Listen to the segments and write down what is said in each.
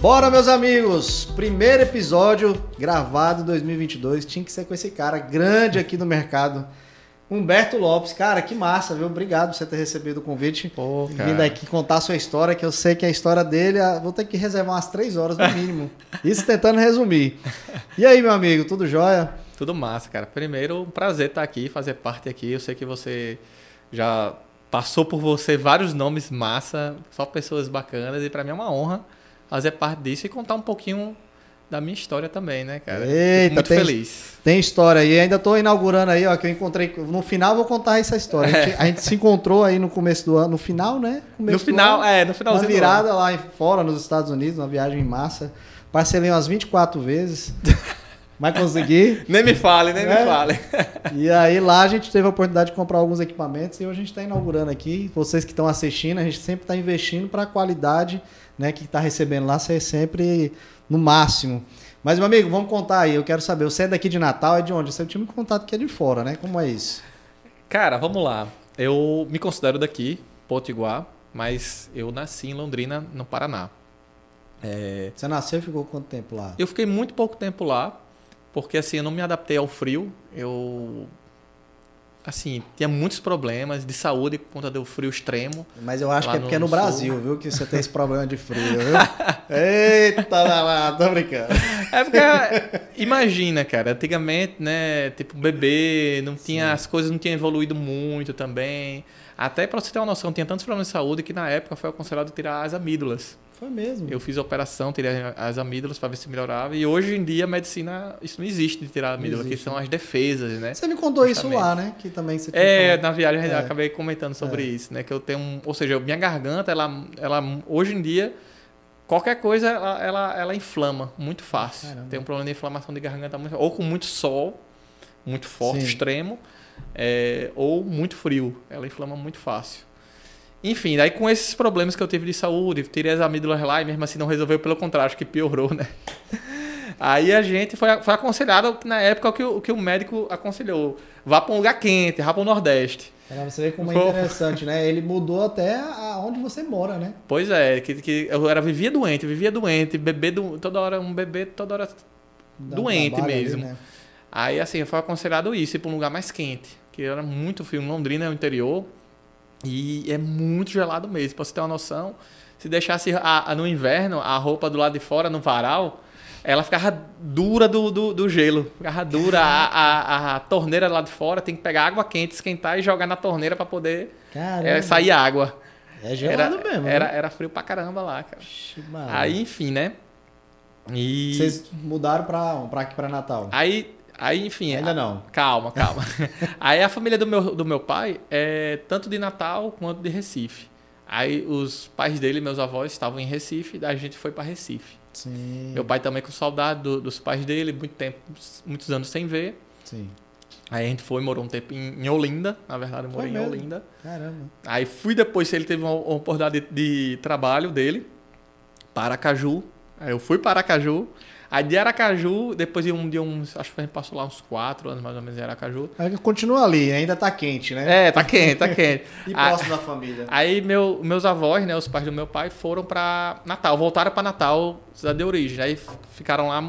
Bora, meus amigos! Primeiro episódio gravado em 2022. Tinha que ser com esse cara grande aqui no mercado. Humberto Lopes, cara, que massa, viu? Obrigado por você ter recebido o convite. Pô, Vindo aqui contar a sua história, que eu sei que a história dele, ah, vou ter que reservar umas três horas no mínimo. Isso tentando resumir. E aí, meu amigo, tudo jóia? Tudo massa, cara. Primeiro, um prazer estar aqui, fazer parte aqui. Eu sei que você já passou por você vários nomes massa, só pessoas bacanas, e para mim é uma honra fazer parte disso e contar um pouquinho da minha história também, né, cara? Eita, muito tem, feliz. Tem história aí, ainda tô inaugurando aí, ó, que eu encontrei. No final eu vou contar essa história. A gente, a gente se encontrou aí no começo do ano, no final, né? Começo No final, ano, é, no uma finalzinho. do virada lá em- fora, nos Estados Unidos, uma viagem em massa. Parcelei umas 24 vezes, mas consegui. Nem me fale, nem É. me fale. E aí lá a gente teve a oportunidade de comprar alguns equipamentos e hoje a gente está inaugurando aqui. Vocês que estão assistindo, a gente sempre está investindo para a qualidade, né? Que está recebendo lá ser sempre no máximo. Mas, meu amigo, vamos contar aí. Eu quero saber, você é daqui de Natal, é de onde? Você tinha me contado que é de fora, né? Como é isso? Cara, vamos lá. Eu me considero daqui, Potiguar, mas eu nasci em Londrina, no Paraná. É, Você nasceu e ficou quanto tempo lá? Eu fiquei muito pouco tempo lá, porque assim, eu não me adaptei ao frio. Eu assim, tinha muitos problemas de saúde por conta do frio extremo. Mas eu acho que é porque é no no Brasil, viu? Que você tem esse problema de frio, viu? Eita, lá, lá, tô brincando. É porque imagina, cara, antigamente, né, tipo bebê, não tinha as coisas não tinham evoluído muito também. Até pra você ter uma noção, tinha tantos problemas de saúde que na época foi aconselhado tirar as amígdalas. Foi mesmo. Eu fiz a operação, tirei as amígdalas para ver se melhorava. E hoje em dia a medicina, isso não existe de tirar a amígdala, que são as defesas, né? Você me contou isso Justamente. lá, né? Que também você É, falado. na viagem eu É. acabei comentando sobre É. isso, né? Que eu tenho um, ou seja, minha garganta, ela, ela hoje em dia qualquer coisa ela, ela, ela inflama muito fácil. Caramba. Tem um problema de inflamação de garganta muito, ou com muito sol, muito forte, Sim. extremo, é, ou muito frio, ela inflama muito fácil. Enfim, daí com esses problemas que eu tive de saúde, tirei as amígdalas lá e mesmo assim não resolveu, pelo contrário, acho que piorou, né? Aí a gente foi, foi aconselhado, na época, o que, o que o médico aconselhou. Vá para um lugar quente, vá para o Nordeste. Você ver como é interessante, né? Ele mudou até aonde você mora, né? Pois é, que, que eu era, vivia doente, vivia doente, bebê do, toda hora, um bebê toda hora. Dá um Doente ali, mesmo. né? Aí assim, foi aconselhado isso, ir para um lugar mais quente, que era muito frio. Londrina é o interior e é muito gelado mesmo. Pra você ter uma noção, se deixasse a- a- no inverno a roupa do lado de fora, no varal, ela ficava dura do, do, do gelo. Ficava dura. A, a, a torneira lá de fora tem que pegar água quente, esquentar e jogar na torneira para poder é, sair água. É gelado era, mesmo. Era, né? era frio pra caramba lá, cara. Ixi. Aí, enfim, né? E. Vocês mudaram pra, pra aqui pra Natal? Aí, aí, enfim. Ainda a- não. Calma, calma. aí a família do meu, do meu pai é tanto de Natal quanto de Recife. Aí os pais dele, meus avós, estavam em Recife, daí a gente foi pra Recife. Sim. Meu pai também com saudade do- dos pais dele, muito tempo, muitos anos sem ver. Sim. Aí a gente foi, morou um tempo em, em Olinda, na verdade eu morei em? Olinda. Caramba. Aí fui depois, ele teve uma, uma oportunidade de, de trabalho dele, para Aracaju. Aí eu fui para Aracaju. Aí de Aracaju, depois de um de uns, acho que a gente passou lá uns quatro anos mais ou menos em Aracaju. Aí continua ali, ainda tá quente, né? É, tá quente, tá quente. E Ah, próximo da família. Aí meu, meus avós, né, os pais do meu pai, foram pra Natal, voltaram pra Natal, cidade de origem. Aí ficaram lá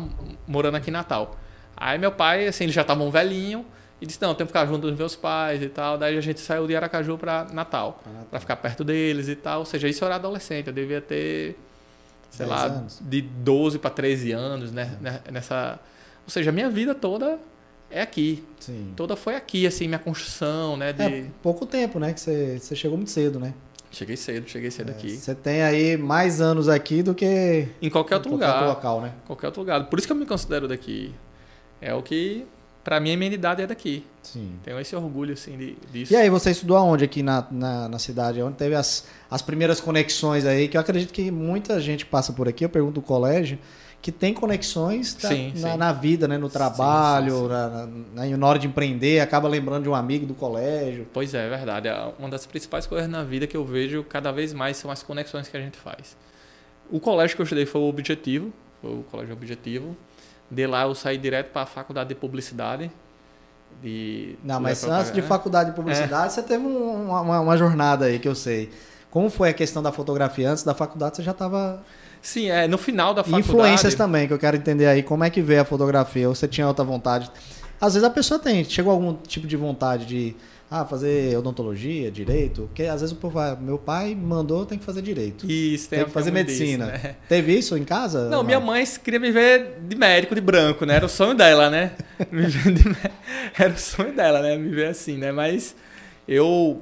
morando aqui em Natal. Aí meu pai, assim, eles já estavam velhinho e disse: "Não, tem que ficar junto dos meus pais e tal". Daí a gente saiu de Aracaju pra Natal, pra ficar perto deles e tal. Ou seja, isso eu era adolescente, eu devia ter sei 10 lá, anos. de 12 pra 13 anos, né, né, nessa, ou seja, a minha vida toda é aqui. Sim. Toda foi aqui, assim, minha construção, né, de É pouco tempo, né? Que você, você chegou muito cedo, né? Cheguei cedo, cheguei cedo aqui. Você tem aí mais anos aqui do que Em qualquer outro em lugar. outro local, né? Qualquer outro lugar. Por isso que eu me considero daqui. É o que, pra mim, a minha idade é daqui. Sim. Tenho esse orgulho, assim, de, disso. E aí, você estudou aonde aqui na, na, na cidade? Onde teve as, as primeiras conexões aí? Que eu acredito que muita gente passa por aqui, eu pergunto do colégio, que tem conexões da- Sim, na, sim. na vida, né? No trabalho, sim. Na, na- na hora de empreender, acaba lembrando de um amigo do colégio. Pois é, é verdade. É Uma das principais coisas na vida que eu vejo cada vez mais são as conexões que a gente faz. O colégio que eu estudei foi o Objetivo, foi o colégio Objetivo. De lá eu saí direto para a faculdade de publicidade. De Não, mas antes de faculdade de publicidade, você teve um- uma, uma- uma jornada aí que eu sei. Como foi a questão da fotografia? Antes da faculdade você já estava... Sim, é, no final da faculdade... Influências também, que eu quero entender aí. Como é que veio a fotografia? Ou você tinha outra vontade? Às vezes a pessoa tem, chegou algum tipo de vontade de ah, fazer odontologia, direito, porque às vezes o povo vai, meu pai mandou, tem que fazer direito. Isso, tem, tem que fazer medicina. Disso, né? Teve isso em casa? Não, minha mãe queria me ver de médico de branco, né? Era o sonho dela, né? Era o sonho dela, né? Me ver assim, né? Mas eu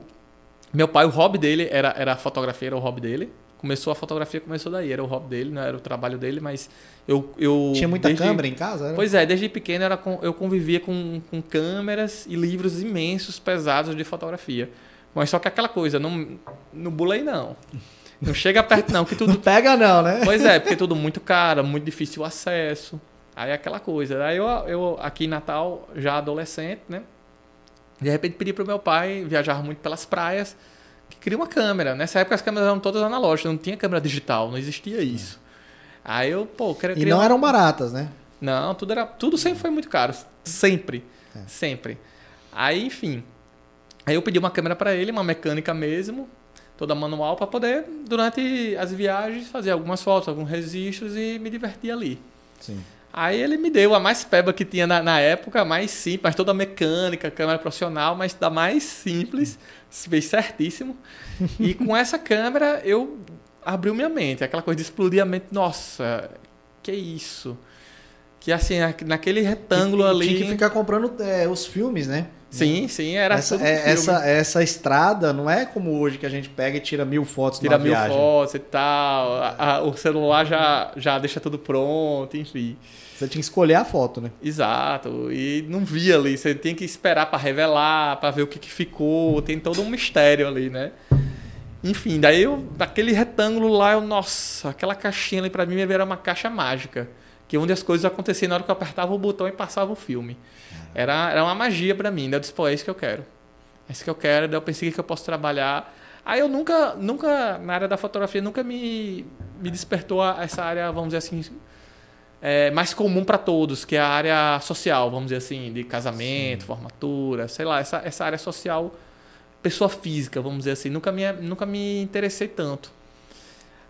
meu pai, o hobby dele era era a fotografia, era o hobby dele. Começou a fotografia, começou daí, era o hobby dele, não era o trabalho dele, mas eu. eu Tinha muita desde, câmera em casa? Era? Pois é, desde pequeno era com, eu convivia com, com câmeras e livros imensos, pesados de fotografia. Mas só que aquela coisa, não, não bulei não. Não chega perto não, que tudo... Não pega não, né? Pois é, porque tudo muito caro, muito difícil o acesso. Aí aquela coisa. Aí eu, eu aqui em Natal, já adolescente, né? De repente pedi pro meu pai, viajar muito pelas praias, queria uma câmera. Nessa época as câmeras eram todas analógicas, não tinha câmera digital, não existia isso. Aí eu, pô, queria E não uma... eram baratas, né? Não, tudo era, tudo sempre foi muito caro, sempre, é. sempre. Aí, enfim, aí eu pedi uma câmera para ele, uma mecânica mesmo, toda manual para poder durante as viagens fazer algumas fotos, alguns registros e me divertir ali. Sim. Aí ele me deu a mais peba que tinha na, na época, mais simples, mas toda mecânica, câmera profissional, mas da mais simples, fez certíssimo. e com essa câmera eu abriu minha mente, aquela coisa de explodir a mente, nossa, que isso? Que assim, naquele retângulo e, ali. Tinha que ficar comprando é, os filmes, né? Sim, sim, era essa, é, essa, essa estrada não é como hoje que a gente pega e tira mil fotos tira mil viagem. fotos e tal. A, a, o celular já, já deixa tudo pronto, enfim. Você tinha que escolher a foto, né? Exato. E não via ali. Você tem que esperar para revelar, para ver o que, que ficou. Tem todo um mistério ali, né? Enfim, daí eu, daquele retângulo lá, eu, nossa, aquela caixinha ali para mim era uma caixa mágica. Que onde as coisas aconteciam na hora que eu apertava o botão e passava o filme. Era, era uma magia para mim. Daí eu disse, pô, é isso que eu quero. É isso que eu quero. Daí eu pensei que eu posso trabalhar. Aí eu nunca, nunca, na área da fotografia, nunca me, me despertou essa área, vamos dizer assim, é, mais comum para todos, que é a área social, vamos dizer assim, de casamento, Sim. formatura, sei lá, essa, essa área social, pessoa física, vamos dizer assim, nunca me, nunca me interessei tanto.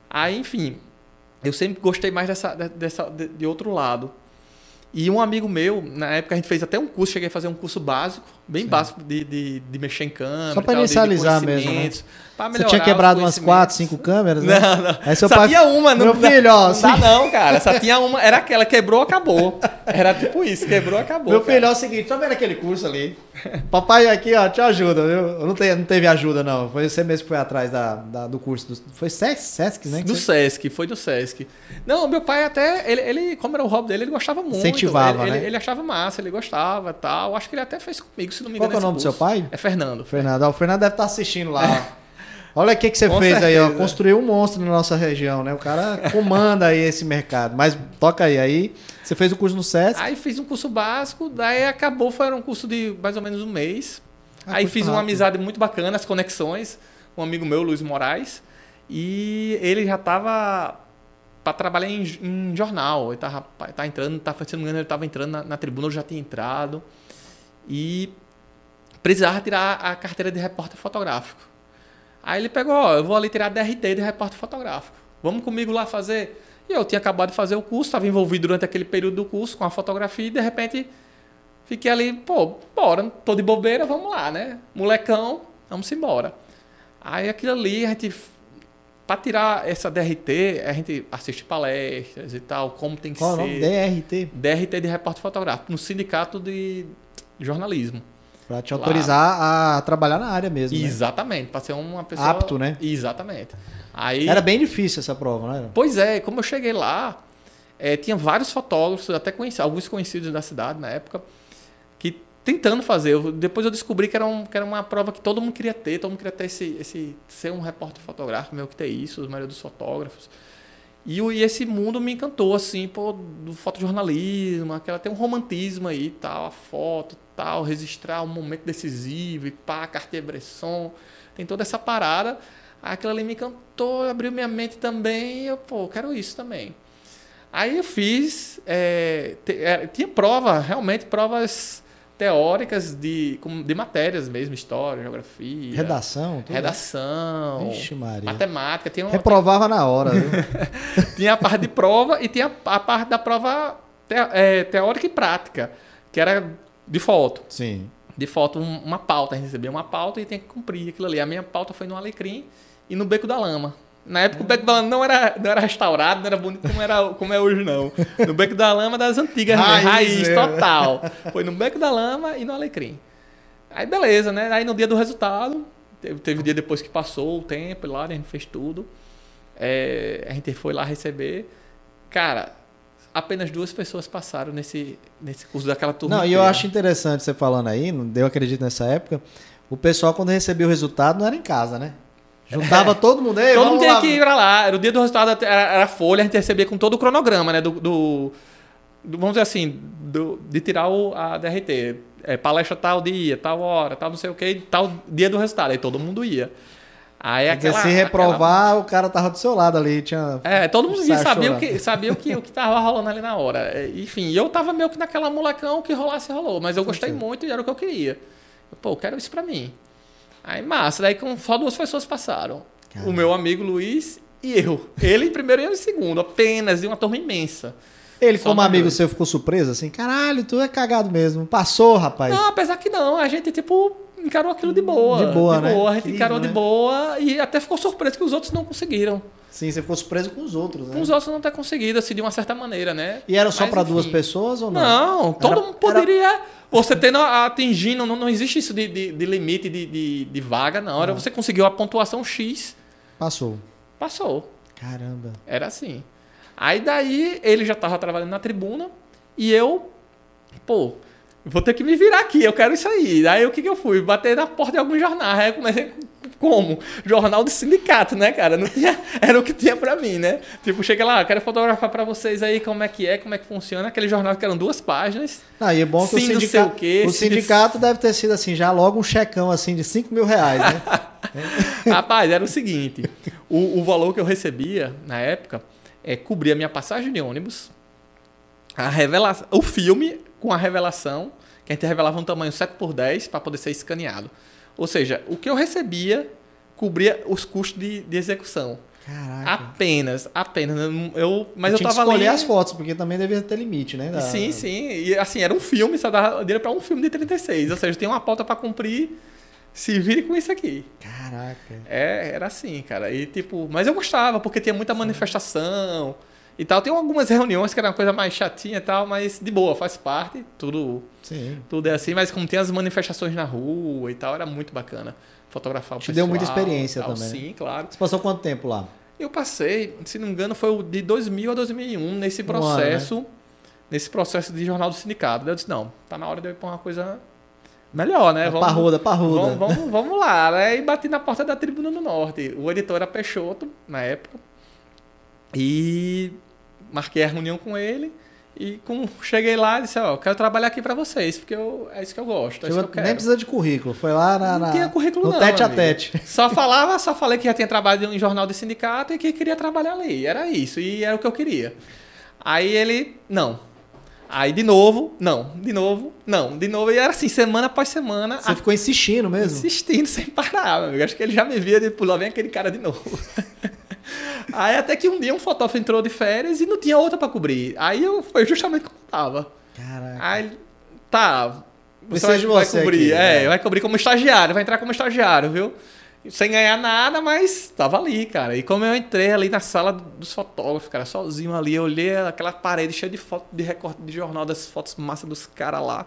Aí, enfim, eu sempre gostei mais dessa, dessa de, de outro lado. E um amigo meu, na época a gente fez até um curso, cheguei a fazer um curso básico, bem Sim. básico de, de, de, mexer em câmera. Só para inicializar mesmo. Né? Você tinha quebrado umas quatro, cinco câmeras, né? Não, não. Aí seu só pai... tinha uma, não, meu filho, ó, não dá não, cara. Só tinha uma, era aquela, quebrou, acabou. Era tipo isso, quebrou, acabou. Meu cara. filho, é o seguinte, tá vendo aquele curso ali? Papai aqui, ó, te ajuda, viu? Não, te, não teve ajuda, não. Foi você mesmo que foi atrás da, da do curso. Do, foi Sesc, Sesc né? Do Sesc, foi do Sesc. Não, meu pai até, ele, ele como era o hobby dele, ele gostava muito. Incentivava, ele, né? Ele, ele, achava massa, ele gostava tal. Acho que ele até fez comigo, se não me engano. Qual é o nome curso. do seu pai? É Fernando. Fernando. o Fernando deve estar assistindo lá. Olha o que, que você Com fez certeza. aí, ó. Construiu um monstro na nossa região, né? O cara comanda aí esse mercado. Mas toca aí. Aí você fez o curso no SESC? Aí fiz um curso básico, daí acabou, foi um curso de mais ou menos um mês. Ah, aí fiz rápido. uma amizade muito bacana, as conexões. Um amigo meu, Luiz Moraes. E ele já estava para trabalhar em, em, jornal. Ele tava, tá entrando, tá, se não me engano, ele estava entrando na, na tribuna, eu já tinha entrado. E precisava tirar a carteira de repórter fotográfico. Aí ele pegou, ó, eu vou ali tirar DRT de repórter fotográfico. Vamos comigo lá fazer? E eu tinha acabado de fazer o curso, estava envolvido durante aquele período do curso com a fotografia e de repente fiquei ali, pô, bora, tô de bobeira, vamos lá, né? Molecão, vamos embora. Aí aquilo ali, a gente, para tirar essa DRT, a gente assiste palestras e tal, como tem que Qual ser. Nome? DRT? DRT de repórter fotográfico, no sindicato de jornalismo. Para te autorizar claro. a trabalhar na área mesmo. Né? Exatamente, né? para ser uma pessoa. Apto, né? Exatamente. Aí... Era bem difícil essa prova, né? Pois é, como eu cheguei lá, é, tinha vários fotógrafos, até conheci, alguns conhecidos da cidade na época, que tentando fazer. Eu, depois eu descobri que era, um, que era uma prova que todo mundo queria ter, todo mundo queria ter esse, esse ser um repórter fotográfico, meio que ter isso, os maioria dos fotógrafos. E, e, esse mundo me encantou, assim, pô, do fotojornalismo, aquela tem um romantismo aí, tal, a foto, tal, registrar um momento decisivo e pá, Cartier-Bresson, tem toda essa parada. Aquilo ali me encantou, abriu minha mente também, e eu, pô, quero isso também. Aí eu fiz, é, tinha prova, realmente provas teóricas de, de matérias mesmo, história, geografia. Redação? tudo? Redação. Vixe, Maria. Matemática. Tinha, uma- Reprovava na hora, viu? tinha a parte de prova e tinha a parte da prova te- é, teórica e prática, que era de foto. Sim. De foto, um- uma pauta. A gente recebia uma pauta e tinha que cumprir aquilo ali. A minha pauta foi no Alecrim e no Beco da Lama. Na época o Beco da Lama não era, não era restaurado, não era bonito como, era, como é hoje, não. No Beco da Lama das antigas, Raiz raiz, mesmo. total. Foi no Beco da Lama e no Alecrim. Aí beleza, né? Aí no dia do resultado, teve, teve dia depois que passou o tempo lá, né? a gente fez tudo. É, a gente foi lá receber. Cara, apenas duas pessoas passaram nesse, nesse curso daquela turma. Não, e eu acho interessante você falando aí, eu acredito nessa época, o pessoal quando recebia o resultado não era em casa, né? Juntava todo mundo aí, Todo mundo tinha lá. que ir pra lá. Era o dia do resultado, era, era folha, a gente recebia com todo o cronograma, né? Do, do- do- vamos dizer assim, do- de tirar o, a DRT. É, palestra tal dia, tal hora, tal não sei o que, tal dia do resultado. Aí todo mundo ia. Aí Quer aquela, se reprovar, o cara tava do seu lado ali, tinha... aquela- é, todo mundo sabia, o que, sabia o que, o que tava rolando ali na hora. É, Enfim, eu tava meio que naquela molecão, que rolasse, rolou. Mas eu gostei sim. muito e era o que eu queria. Pô, eu quero isso pra mim. Aí, massa. Daí com, só duas pessoas passaram. Caramba. O meu amigo Luiz e eu. Ele em primeiro e eu em segundo. Apenas de uma turma imensa. Ele, Só como amigo dois. seu, ficou surpreso, assim, caralho, tu é cagado mesmo. Passou, rapaz. Não, apesar que não. A gente, tipo, encarou aquilo de boa. De boa, né? A gente Incrível, encarou de né? boa e até ficou surpreso que os outros não conseguiram. Sim, você ficou surpreso com os outros, né? Com os outros não ter conseguido, assim, de uma certa maneira, né? E era só Mas, pra duas pessoas ou não? Não, todo Era- mundo poderia. Você tendo atingindo, não, não existe isso de, de, de limite de, de, de vaga, não. Era você conseguiu a pontuação X, Passou. passou. Caramba. Era assim. Aí daí ele já tava trabalhando na tribuna e eu, pô, vou ter que me virar aqui, eu quero isso aí. Aí o que, que eu fui? Bater na porta de algum jornal. Aí eu comecei como? Jornal do sindicato, né, cara? Não tinha, era o que tinha pra mim, né? Tipo, chega lá, quero fotografar pra vocês aí como é que é, como é que funciona. Aquele jornal que eram duas páginas. Ah, e é bom que o sindicato, o quê, o sindicato deve ter sido assim, já logo um checão assim de 5 mil reais, né? Rapaz, era o seguinte: o, o valor que eu recebia na época é cobrir a minha passagem de ônibus, a revelação, o filme com a revelação, que a gente revelava um tamanho 7x10 para poder ser escaneado. Ou seja, o que eu recebia cobria os custos de, de execução. Caraca. Apenas, apenas. Eu, mas Eu eu, que tava escolher ali. as fotos, porque também devia ter limite, né? da- Sim, sim. E assim, era um filme, só dava dinheiro para um filme de 36. Ou seja, tem uma pauta para cumprir. Se vire com isso aqui. Caraca. É, era assim, cara. E tipo, mas eu gostava, porque tinha muita manifestação e tal. Tem algumas reuniões que era uma coisa mais chatinha e tal, mas de boa, faz parte, tudo, Sim. tudo é assim, mas como tem as manifestações na rua e tal, era muito bacana fotografar o Te deu muita pessoal experiência tal. também, né? Sim, claro. Você passou quanto tempo lá? Eu passei, se não me engano, foi o de 2000 a 2001 nesse processo, nesse processo de jornal do sindicato. Eu disse, não, tá na hora de eu ir pra uma coisa melhor, né? É parruda, parruda. Vamos, vamos, vamos lá, né? E bati na porta da Tribuna do Norte. O editor era Peixoto, na época. E marquei a reunião com ele. E com, cheguei lá e disse, ó, quero trabalhar aqui pra vocês, porque eu, é isso que eu gosto, é isso que eu quero. nem precisa de currículo. Foi lá na, Não na- tinha currículo no não, tete a amigo. tete. Só falava, só falei que já tinha trabalhado em jornal de sindicato e que queria trabalhar ali. Era isso, e era o que eu queria. Aí ele, não. Aí de novo, não. De novo, não. De novo, e era assim, semana após semana, Você ficou insistindo mesmo? insistindo sem parar, meu amigo. Acho que ele já me via de pular, vem aquele cara de novo. Aí até que um dia um fotógrafo entrou de férias e não tinha outra pra cobrir. Aí eu foi justamente como tava. Caraca. Aí tá, você vai, vai você cobrir, aqui, é, né? vai cobrir como estagiário, vai entrar como estagiário, viu? Sem ganhar nada, mas tava ali, cara. E como eu entrei ali na sala dos fotógrafos, cara, sozinho ali, eu olhei aquela parede cheia de fotos de recorte de jornal, das fotos massa dos caras lá.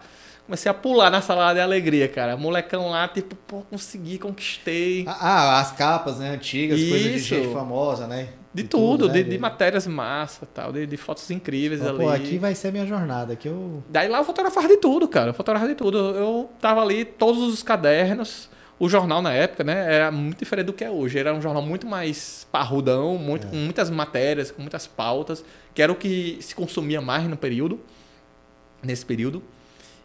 Comecei a pular na sala de alegria, cara. Molecão lá, tipo, pô, consegui, conquistei. Ah, ah, as capas, né? Antigas, coisas de Isso. gente famosa, né? De tudo, né? de, de matérias massa tal, de, de fotos incríveis Pô, ali. Pô, aqui vai ser minha jornada. Aqui eu. Daí lá eu fotografava de tudo, cara. Eu fotografava de tudo. Eu tava ali, todos os cadernos. O jornal na época, né, era muito diferente do que é hoje. Era um jornal muito mais parrudão, muito, com muitas matérias, com muitas pautas, que era o que se consumia mais no período, nesse período.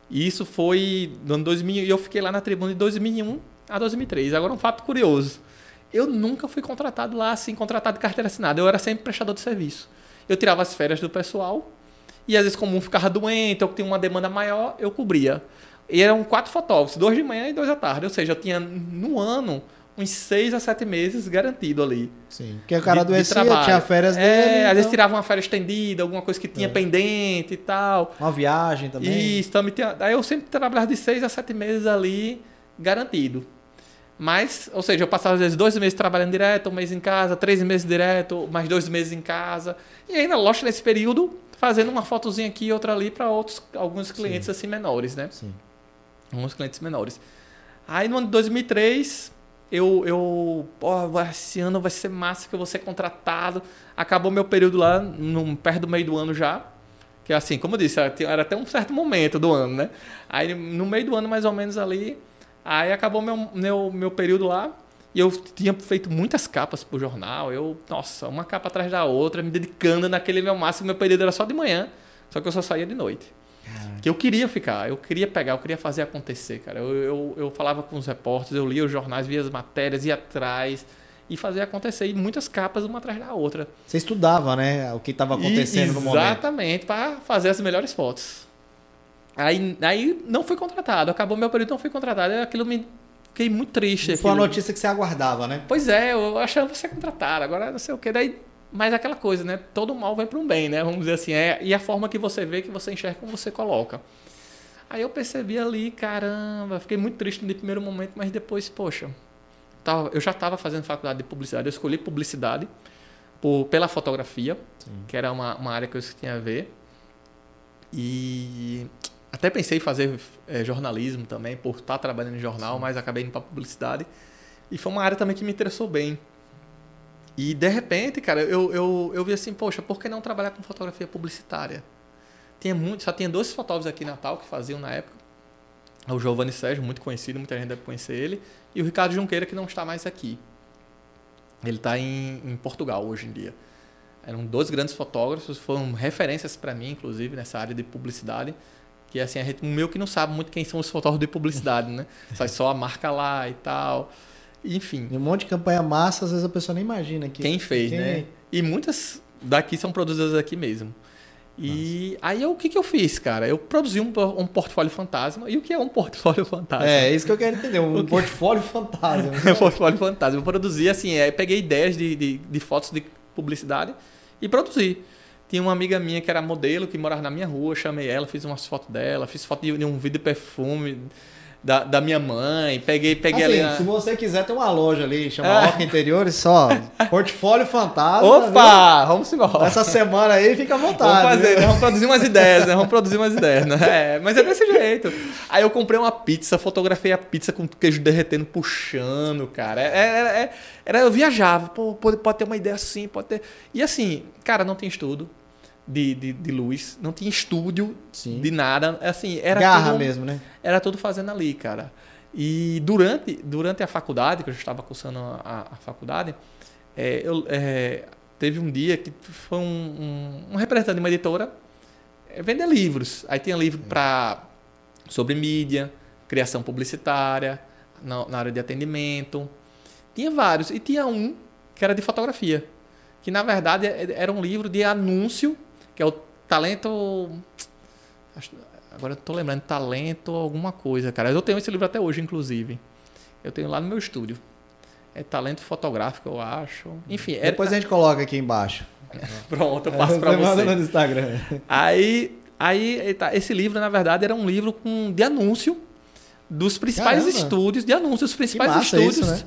E isso foi no ano 2000, e eu fiquei lá na tribuna de 2001 a 2003. Agora um fato curioso. Eu nunca fui contratado lá assim, contratado de carteira assinada. Eu era sempre prestador de serviço. Eu tirava as férias do pessoal e às vezes como um ficava doente ou que tinha uma demanda maior, eu cobria. E eram quatro fotógrafos, dois de manhã e dois à tarde. Ou seja, eu tinha no ano uns seis a sete meses garantido ali. Sim. Porque o cara adoecia, tinha férias é, dele. Às então... vezes tirava uma férias estendida, alguma coisa que tinha é. pendente e tal. Uma viagem também. Isso, também tinha... Aí eu sempre trabalhava de seis a sete meses ali, garantido. Mas, ou seja, eu passava às vezes dois meses trabalhando direto, um mês em casa, três meses direto, mais dois meses em casa. E ainda, lógico, nesse período, fazendo uma fotozinha aqui e outra ali para outros, alguns clientes Sim. assim menores, né? Sim. Alguns clientes menores. Aí no ano de 2003, eu, eu pô, esse ano vai ser massa que eu vou ser contratado. Acabou meu período lá, no, perto do meio do ano já. Que assim, como eu disse, era até um certo momento do ano, né? Aí no meio do ano, mais ou menos ali, aí acabou meu, meu, meu período lá. E eu tinha feito muitas capas pro jornal. Eu, nossa, uma capa atrás da outra, me dedicando naquele meu máximo. Meu período era só de manhã, só que eu só saía de noite. Que eu queria ficar, eu queria pegar, eu queria fazer acontecer, cara. Eu, eu, eu falava com os repórteres, eu lia os jornais, via as matérias, ia atrás e fazia acontecer. E muitas capas uma atrás da outra. Você estudava, né? O que estava acontecendo e, no momento. Exatamente, para fazer as melhores fotos. Aí, aí não fui contratado, acabou meu período, não fui contratado. Aquilo me fiquei muito triste. Foi uma notícia que você aguardava, né? Pois é, eu achava ser contratado, agora não sei o que. Daí mas aquela coisa, né? Todo mal vai para um bem, né? Vamos dizer assim. É, e a forma que você vê, que você enxerga, como você coloca. Aí eu percebi ali, caramba, fiquei muito triste no primeiro momento, mas depois, poxa, tava, eu já estava fazendo faculdade de publicidade, eu escolhi publicidade por, pela fotografia, Sim. que era uma, uma área que eu tinha a ver. E até pensei em fazer é, jornalismo também, por estar trabalhando em jornal, Sim. mas acabei indo para publicidade. E foi uma área também que me interessou bem. E de repente, cara, eu, eu, eu vi assim, poxa, por que não trabalhar com fotografia publicitária? Tinha muito, só tinha dois fotógrafos aqui em Natal que faziam na época. O Giovanni Sérgio, muito conhecido, muita gente deve conhecer ele, e o Ricardo Junqueira, que não está mais aqui. Ele está em, em Portugal hoje em dia. Eram dois grandes fotógrafos, foram referências para mim, inclusive, nessa área de publicidade. Que assim, a gente, o meu que não sabe muito quem são os fotógrafos de publicidade, né? Sai só a marca lá e tal. Enfim. um monte de campanha massa, às vezes a pessoa nem imagina que. Quem fez, quem... né? E muitas daqui são produzidas aqui mesmo. E Nossa. aí eu, o que, que eu fiz, cara? Eu produzi um, um portfólio fantasma. E o que é um portfólio fantasma? É, isso que eu quero entender, um portfólio fantasma. um portfólio fantasma. Eu produzi assim, é, peguei ideias de, de, de, fotos de publicidade e produzi. Tinha uma amiga minha que era modelo, que morava na minha rua, chamei ela, fiz umas fotos dela, fiz foto de, de um vídeo de perfume da, da minha mãe. Peguei, peguei assim, ali. Se você quiser, tem uma loja ali, chama é. Orca Interiores, só. Portfólio Fantasma. Opa! Viu? Vamos embora. Essa semana aí fica à vontade. Vamos fazer, né? vamos produzir umas ideias, né? Vamos produzir umas ideias, né? É, mas é desse jeito. Aí eu comprei uma pizza, fotografei a pizza com queijo derretendo, puxando, cara. É, é, é, era, eu viajava, pô, pode, pode ter uma ideia assim, pode ter. E assim, cara, não tem estudo de, de, de luz, não tinha estúdio Sim. de nada. Assim, era Garra tudo, mesmo, né? Era tudo fazendo ali, cara. E durante, durante a faculdade, que eu já estava cursando a, a faculdade, é, eu, é, teve um dia que foi um, um, um representante de uma editora é, vender livros. Aí tinha livro para sobre mídia, criação publicitária, na, na área de atendimento. Tinha vários. E tinha um que era de fotografia. Que na verdade é, era um livro de anúncio que é o talento. Agora eu tô lembrando, talento alguma coisa, cara. Eu tenho esse livro até hoje, inclusive. Eu tenho lá no meu estúdio. É talento fotográfico, eu acho. Enfim. Era... Depois a gente coloca aqui embaixo. Pronto, eu passo para você. Manda no Instagram. Aí, aí esse livro, na verdade, era um livro com, de anúncio dos principais Caramba. estúdios, de anúncios dos principais estúdios. Isso, né?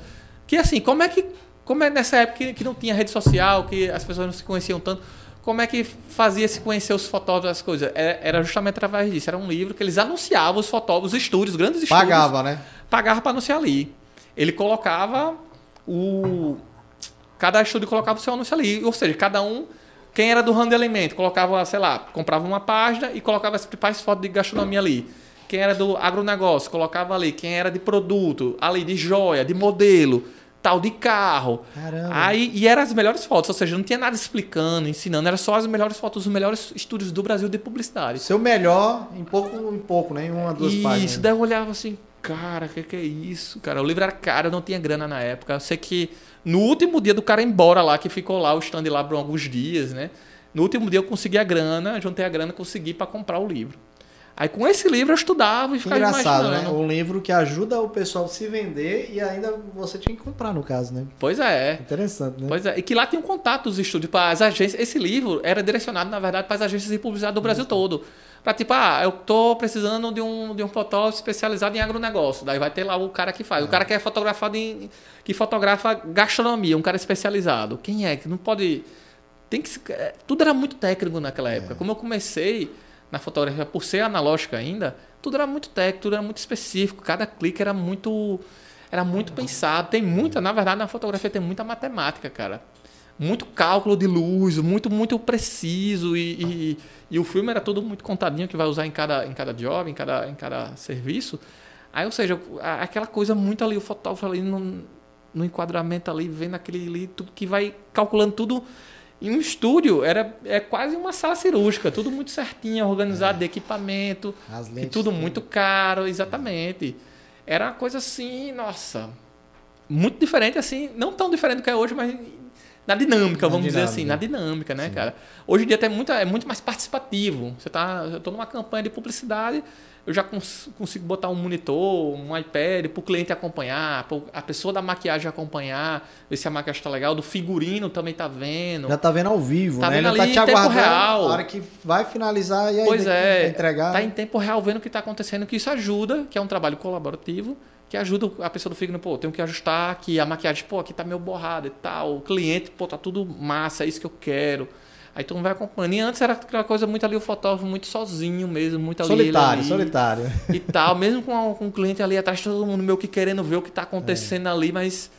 Que assim, como é que. Como é nessa época que, que não tinha rede social, que as pessoas não se conheciam tanto como é que fazia se conhecer os fotógrafos as coisas? É, era justamente através disso. Era um livro que eles anunciavam os fotógrafos, os estúdios, os grandes estúdios. Pagava, né? Pagava para anunciar ali. Ele colocava o. Cada estúdio colocava o seu anúncio ali. Ou seja, cada um. Quem era do ramo de alimento colocava, sei lá, comprava uma página e colocava as principais fotos de gastronomia ali. Quem era do agronegócio colocava ali. Quem era de produto, ali, de joia, de modelo tal de carro. Caramba. Aí, e eram as melhores fotos, ou seja, não tinha nada explicando, ensinando, era só as melhores fotos, os melhores estúdios do Brasil de publicidade. Seu melhor em pouco em pouco, né? Em uma, duas isso, páginas. Isso, daí eu olhava assim, cara, o que, que é isso, cara? O livro era caro, eu não tinha grana na época. Eu sei que no último dia do cara ir embora lá, que ficou lá o stand lá por alguns dias, né? No último dia eu consegui a grana, juntei a grana, consegui para comprar o livro. Aí com esse livro eu estudava e ficava engraçado, né? imaginando. Um livro que ajuda o pessoal a se vender e ainda você tinha que comprar, no caso, né? Pois é. Interessante, né? Pois é, e que lá tem um contato dos estúdios para as agências. Esse livro era direcionado, na verdade, para as agências de publicidade do Brasil todo. Para tipo, ah, eu tô precisando de um, de um fotógrafo especializado em agronegócio. Daí vai ter lá o cara que faz. O cara que é fotografado em. que fotografa gastronomia, um cara especializado. Quem é? Que não pode. Tem que. é, Tudo era muito técnico naquela época. Como eu comecei na fotografia, por ser analógica ainda, tudo era muito técnico, tudo era muito específico. Cada clique era muito. Era muito pensado. Tem muita, na verdade, na fotografia tem muita matemática, cara muito cálculo de luz, muito, muito preciso. E, e, e o filme era tudo muito contadinho que vai usar em cada, em cada job, em cada, em cada serviço. Aí, ou seja, aquela coisa muito ali, o fotógrafo ali no, no enquadramento ali, vendo aquele ali, tudo que vai calculando tudo. Em um estúdio era é quase uma sala cirúrgica, tudo muito certinho, organizado de equipamento, e tudo muito caro, exatamente. Era uma coisa assim, nossa, muito diferente assim, não tão diferente do que é hoje, mas na dinâmica, Na vamos dizer dinâmica. assim, na dinâmica, né, cara? Hoje em dia muita, é muito mais participativo. Você tá, eu tô numa campanha de publicidade, eu já cons- consigo botar um monitor, um iPad para o cliente acompanhar, pro- a pessoa da maquiagem acompanhar, ver se a maquiagem tá legal, do figurino também tá vendo. Já tá vendo ao vivo, Tá né? vendo Ele tá ali te em tempo aguardando real. a hora que vai finalizar e aí Pois é, entregar. tá em tempo real vendo o que está acontecendo, que isso ajuda, que é um trabalho colaborativo, que ajuda a pessoa do figurino, pô, tenho que ajustar aqui a maquiagem, pô, aqui tá meio borrada e tal. O cliente, pô, tá tudo massa, é isso que eu quero. Aí todo mundo vai acompanhando. E antes era aquela coisa muito ali, o fotógrafo muito sozinho mesmo, muito ali. solitário, ali solitário. E tal, mesmo com, com o cliente ali atrás, todo mundo meio que querendo ver o que tá acontecendo ali, mas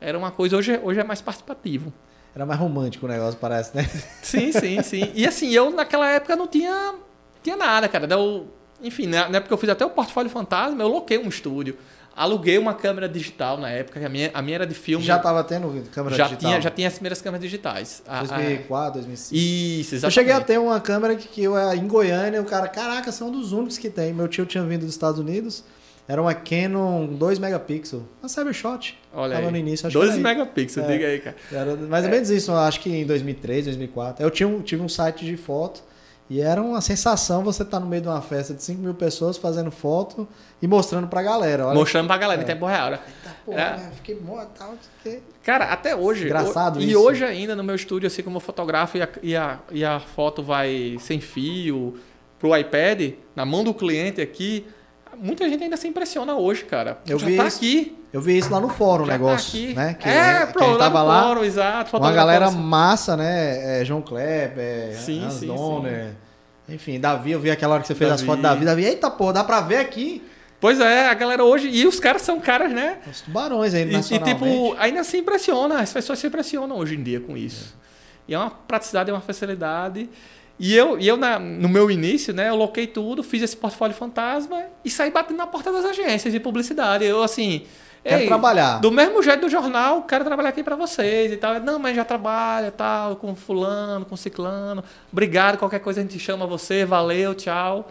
era uma coisa, hoje, é- hoje é mais participativo. Era mais romântico o negócio, parece, né? Sim, sim, sim. E assim, eu naquela época não tinha, tinha nada, cara. Eu, enfim, na, na época eu fiz até o portfólio fantasma, eu loquei um estúdio. Aluguei uma câmera digital na época, que a minha, a minha era de filme. Já tava tendo câmera já digital. tinha, já tinha as primeiras câmeras digitais. A- a- 2004, 2005. Isso, Eu exatamente. cheguei a ter uma câmera que, que eu em Goiânia, o cara, caraca, são dos únicos que tem. Meu tio tinha vindo dos Estados Unidos, era uma Canon 2 megapixels, uma Cybershot. Olha Tava aí. no início, acho que 12 era aí. megapixels, É. diga aí, cara. Era mais ou menos isso, eu acho que em 2003, 2004. Eu tinha um, tive um site de foto e era uma sensação você estar no meio de uma festa de 5 mil pessoas fazendo foto e mostrando pra galera. Olha, Mostrando pra galera em tempo real. né? Eita, pô, É. né, fiquei morto e tal, não sei o quê. Cara, até hoje. Engraçado o- E isso. hoje ainda no meu estúdio, assim como eu fotografo e a, e a, e a foto vai sem fio pro iPad, na mão do cliente aqui, muita gente ainda se impressiona hoje, cara. Eu já vi tá isso. aqui. Eu vi isso lá no fórum, o já negócio, tá aqui. né? Que, é, que gente lá tava no lá, fórum, exato. uma galera assim. massa, né? É, João Kleber, Sim, Hans sim, Donner, enfim, Davi, eu vi aquela hora que você fez as Davi. fotos da Davi. Davi, eita, pô, dá pra ver aqui Pois é, a galera hoje. E os caras são caras, né? os tubarões aí E, e, tipo, ainda se impressiona, as pessoas se impressionam hoje em dia com isso. E é uma praticidade, é uma facilidade. E eu, e eu na- no meu início, né, eu loquei tudo, fiz esse portfólio fantasma e saí batendo na porta das agências de publicidade. Eu, assim. Quero "Ei, trabalhar. Do mesmo jeito do jornal, quero trabalhar aqui para vocês e tal. Não, mas já trabalha, tal, com fulano, com ciclano. Obrigado, qualquer coisa a gente chama você, valeu, tchau.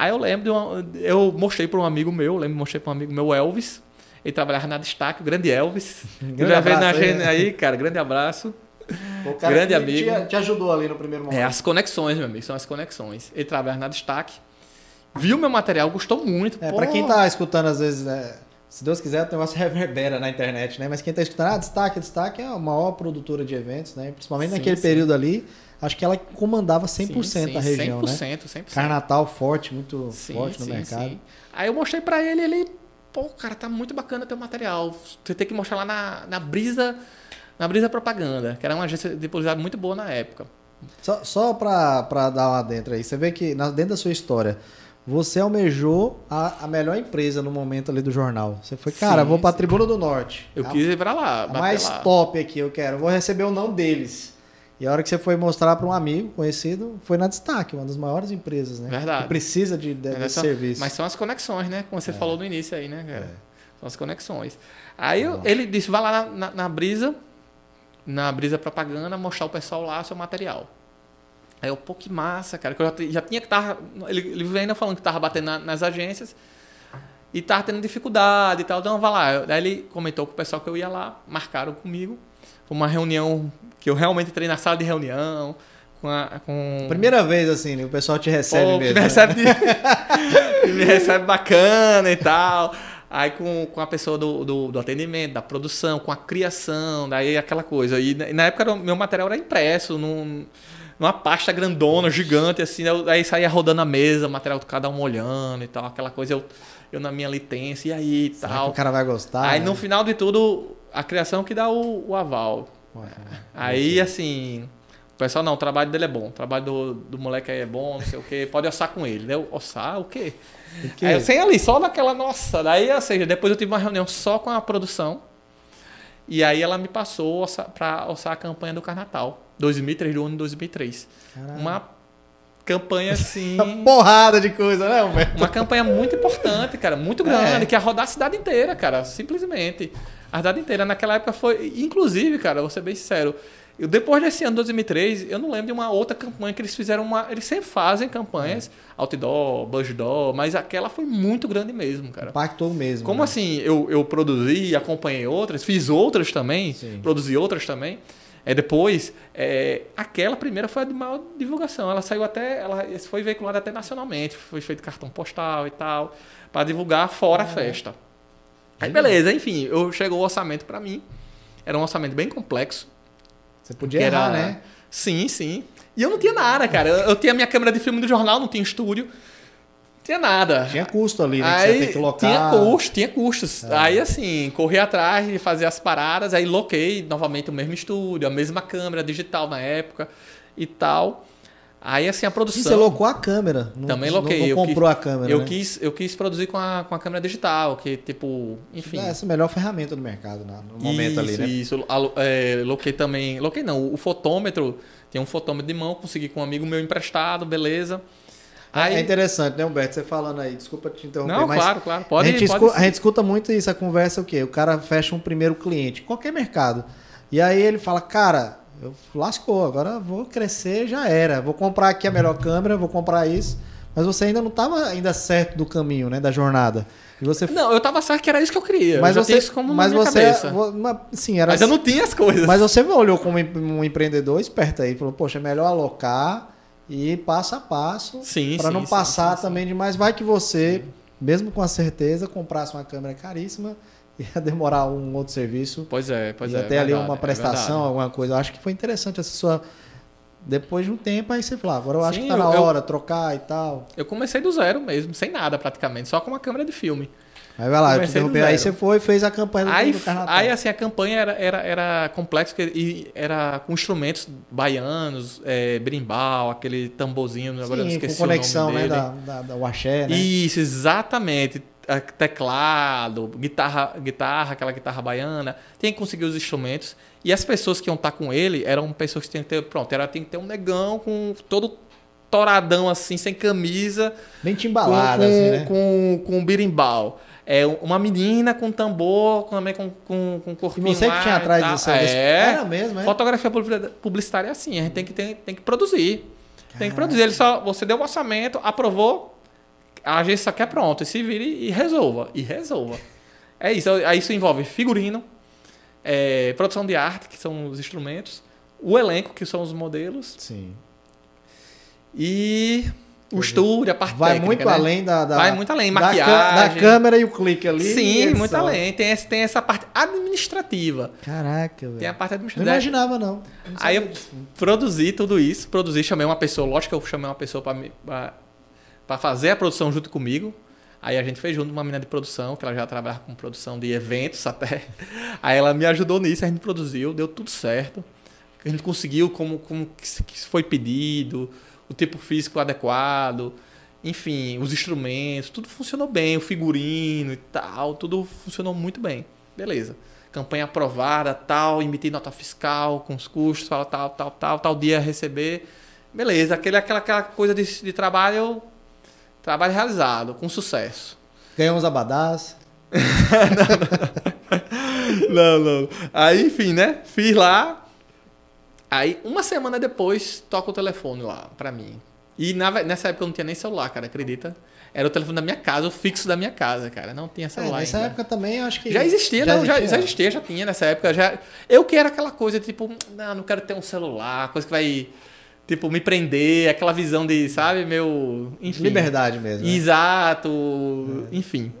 Aí eu lembro, de uma, eu mostrei para um amigo meu, lembro, mostrei para um amigo meu, Elvis. Ele trabalhava na Destaque, o grande Elvis. Grande veio na abraço aí. agenda aí, cara, grande abraço. O cara grande amigo. Te, te ajudou ali no primeiro momento. É, as conexões, meu amigo, são as conexões. Ele trabalha na Destaque, viu meu material, gostou muito. É, pô, pra quem tá escutando, às vezes, né, se Deus quiser, o negócio reverbera na internet, né? Mas quem tá escutando, ah, Destaque, Destaque é a maior produtora de eventos, né? Principalmente Sim, naquele sim. período ali, acho que ela comandava 100% sim, sim, a região, 100%, né? 100%. Carnatal forte, muito Sim, forte no mercado. sim. Aí eu mostrei pra ele, ele, pô, cara, tá muito bacana teu material. Você tem que mostrar lá na, na Brisa, na Brisa Propaganda, que era uma agência de publicidade muito boa na época. Só, só pra, pra dar uma dentro aí, você vê que dentro da sua história, você almejou a, a melhor empresa no momento ali do jornal. Você foi, cara, Sim, vou pra sim. Tribuna do Norte. Eu a, quis ir pra lá, a mais lá. top aqui, eu quero. Vou receber o não deles. E a hora que você foi mostrar para um amigo conhecido, foi na Destaque, uma das maiores empresas, né? Verdade. Que precisa de, de, desse são- serviço. Mas são as conexões, né? Como você falou no início aí, né, cara? É. São as conexões. Aí eu- ele disse, vai lá na, na- na Brisa, na Brisa Propaganda, mostrar o pessoal lá seu material. Aí eu, pô, que massa, cara. Que eu já, já tinha que estar. Ele, ele veio ainda falando que tava batendo na- nas agências e tava tendo dificuldade e tal. Então, vai lá. Daí ele comentou com o pessoal que eu ia lá, marcaram comigo. Foi uma reunião que eu realmente entrei na sala de reunião, com, a, com... Primeira vez, assim, o pessoal te recebe Pô, mesmo. Me né? recebe, de- me recebe bacana e tal. Aí com, com a pessoa do, do, do atendimento, da produção, com a criação, daí aquela coisa. E na- época meu material era impresso num, numa pasta grandona, gigante, assim. Aí saía rodando a mesa, o material cada um olhando e tal, aquela coisa. Eu, eu na minha litência, e aí e Será que tal. o cara vai gostar? Aí né? no final de tudo, a criação que dá o, o aval. Pô, Aí, assim, o pessoal, não, o trabalho dele é bom. O trabalho do, do moleque aí é bom, não sei o quê. Pode ossar com ele. Eu, ossar o quê? o quê? Aí sem ali, só naquela, nossa. Daí, ou seja, depois eu tive uma reunião só com a produção. E aí ela me passou pra ossar a campanha do Carnatal. 2003, do ano de 2003. Caralho. Uma campanha, assim... Uma porrada de coisa, né, Humberto? Uma campanha muito importante, cara, muito grande, que ia rodar a cidade inteira, cara, simplesmente. A cidade inteira. Naquela época foi. Inclusive, cara, vou ser bem sincero. Eu, depois desse ano 2003, eu não lembro de uma outra campanha que eles fizeram uma. Eles sempre fazem campanhas, outdoor, buzzdoor, mas aquela foi muito grande mesmo, cara. Impactou mesmo. Como né? assim, eu, eu produzi, acompanhei outras, fiz outras também, Sim. produzi outras também. É, depois, é, aquela primeira foi a de maior divulgação. Ela saiu até, ela foi veiculada até nacionalmente, foi feito cartão postal e tal, para divulgar fora a festa. Aí beleza, enfim, eu chegou o orçamento para mim. Era um orçamento bem complexo. Você podia errar, era- né? Sim, sim. E eu não tinha nada, cara. Eu, eu tinha minha câmera de filme do jornal, não tinha estúdio. Tinha nada. Tinha custo ali, né? que você Aí ter que locar. tinha custo, tinha custos. É. Aí assim, corri atrás de fazer as paradas, aí loquei novamente o mesmo estúdio, a mesma câmera digital na época e tal. Aí assim a E produção. você locou a câmera. Não, Também loquei. Não, comprou quis, a câmera. Eu né? quis, eu quis produzir com a, com a câmera digital, que tipo, enfim. É, essa é a melhor ferramenta do mercado na- no momento isso, ali, né? Isso, Alu- é, loquei também. Loquei não, o fotômetro. Tem um fotômetro de mão, consegui com um amigo meu emprestado, beleza. Aí, É interessante, né, Humberto? Você falando aí, desculpa te interromper, não, claro, claro. Pode, a, gente pode escu- sim. a gente escuta muito isso, a conversa é o quê? O cara fecha um primeiro cliente, qualquer mercado. E aí ele fala, cara, eu lascou, agora vou crescer, já era. Vou comprar aqui a melhor câmera, vou comprar isso. Mas você ainda não estava ainda certo do caminho, né, da jornada. E você Não, eu tava certo que era isso que eu queria. mas eu você, isso como mas você, cabeça. sim, era Mas eu não tinha as coisas. Mas você olhou como um empreendedor esperto aí, falou, poxa, é melhor alocar e passo a passo Sim, para sim, não sim, passar sim, sim. também demais. Vai que você, mesmo com a certeza, comprasse uma câmera caríssima, ia demorar um outro serviço, Pois é, pois ia é. ter é ali verdade, uma é prestação, verdade. alguma coisa. Eu acho que foi interessante essa sua. Depois de um tempo, aí você falou, agora eu acho Sim, que tá eu- na eu- hora, trocar e tal. Eu comecei do zero mesmo, sem nada praticamente, só com uma câmera de filme. Aí vai lá, eu te. Aí você foi e fez a campanha do, Aí, do Carnatal. aí assim, a campanha era, era, era complexa e era com instrumentos baianos, é, brimbal, aquele tamborzinho, agora eu Sim, esqueci com conexão, o nome né, da, da, da né? Isso, exatamente. Teclado, guitarra, guitarra, aquela guitarra baiana. Tem que conseguir os instrumentos. E as pessoas que iam estar com ele eram pessoas que tinham que ter. Pronto, era, tem que ter um negão com todo toradão assim, sem camisa. Bem Com, timbalada, com, assim, né? com, com birimbau. É, uma menina com tambor, também com, com, com E corpinho você que tinha e atrás disso? É. Era mesmo, é? Fotografia publi- publicitária é assim, a gente tem que, tem, tem que produzir. Tem que Caraca. produzir. Ele só, você deu um orçamento, aprovou, a agência só quer pronto. E se vire e resolva. E resolva. É isso. Aí isso envolve figurino, é, produção de arte, que são os instrumentos, o elenco, que são os modelos, Sim. e estúdio, a parte Vai técnica, muito né? além da, da- Vai muito além, maquiagem. da câmera e o clique ali. Sim, edição. muito além. Tem, esse- tem essa parte administrativa. Caraca, Tem a velho. parte Não administrativa. imaginava, não. Não Aí eu disso. produzi tudo isso, produzi, chamei uma pessoa, lógico que eu chamei uma pessoa para fazer a produção junto comigo. Aí a gente fez junto uma menina de produção, que ela já trabalha com produção de eventos até. Aí ela me ajudou nisso, a gente produziu, deu tudo certo. A gente conseguiu como, como que foi pedido, o tipo físico adequado, enfim, os instrumentos, tudo funcionou bem, o figurino e tal, tudo funcionou muito bem. Beleza. Campanha aprovada, tal, emitir nota fiscal com os custos, fala tal, tal, tal, tal dia receber. Beleza, aquele, aquela, aquela coisa de, de trabalho, trabalho realizado, com sucesso. Ganhou uns abadás. Não, não. Aí, enfim, né? Fiz lá. Aí, uma semana depois, toca o telefone lá pra mim. E na nessa época eu não tinha nem celular, cara, acredita? Era o telefone da minha casa, o fixo da minha casa, cara. Não tinha É, celular nessa ainda. época também, eu acho que. Já existia, não, já, já existia, já tinha nessa época. Já, eu que era aquela coisa, tipo, não, não quero ter um celular, coisa que vai. tipo, me prender, aquela visão de, sabe, meu. Enfim. Liberdade mesmo. Né? Exato, é. enfim.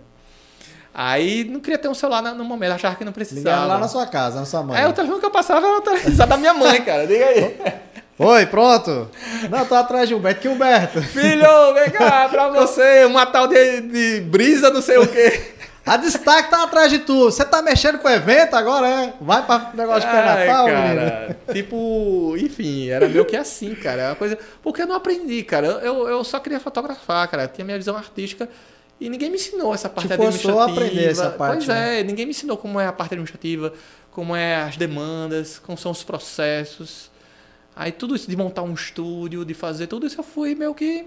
Aí não queria ter um celular no momento, achava que não precisava. Ligava lá na sua casa, na sua mãe. É, o telefone que eu passava era o telefone da minha mãe, cara. Diga aí. Oi, pronto? Não, tô atrás de Humberto. Que Humberto? Filho, vem cá pra você, uma tal de, de brisa, não sei o quê. A destaque tá atrás de tu. Você tá mexendo com o evento agora, é? Vai pra negócio de pré-natal, menino. Tipo, enfim, era meio que assim, cara. Uma coisa. Porque eu não aprendi, cara. Eu, eu só queria fotografar, cara. Tinha minha visão artística. E ninguém me ensinou essa parte Te administrativa. a aprender essa parte. Pois né? é, ninguém me ensinou como é a parte administrativa, como é as demandas, como são os processos. Aí tudo isso de montar um estúdio, de fazer tudo isso eu fui meio que.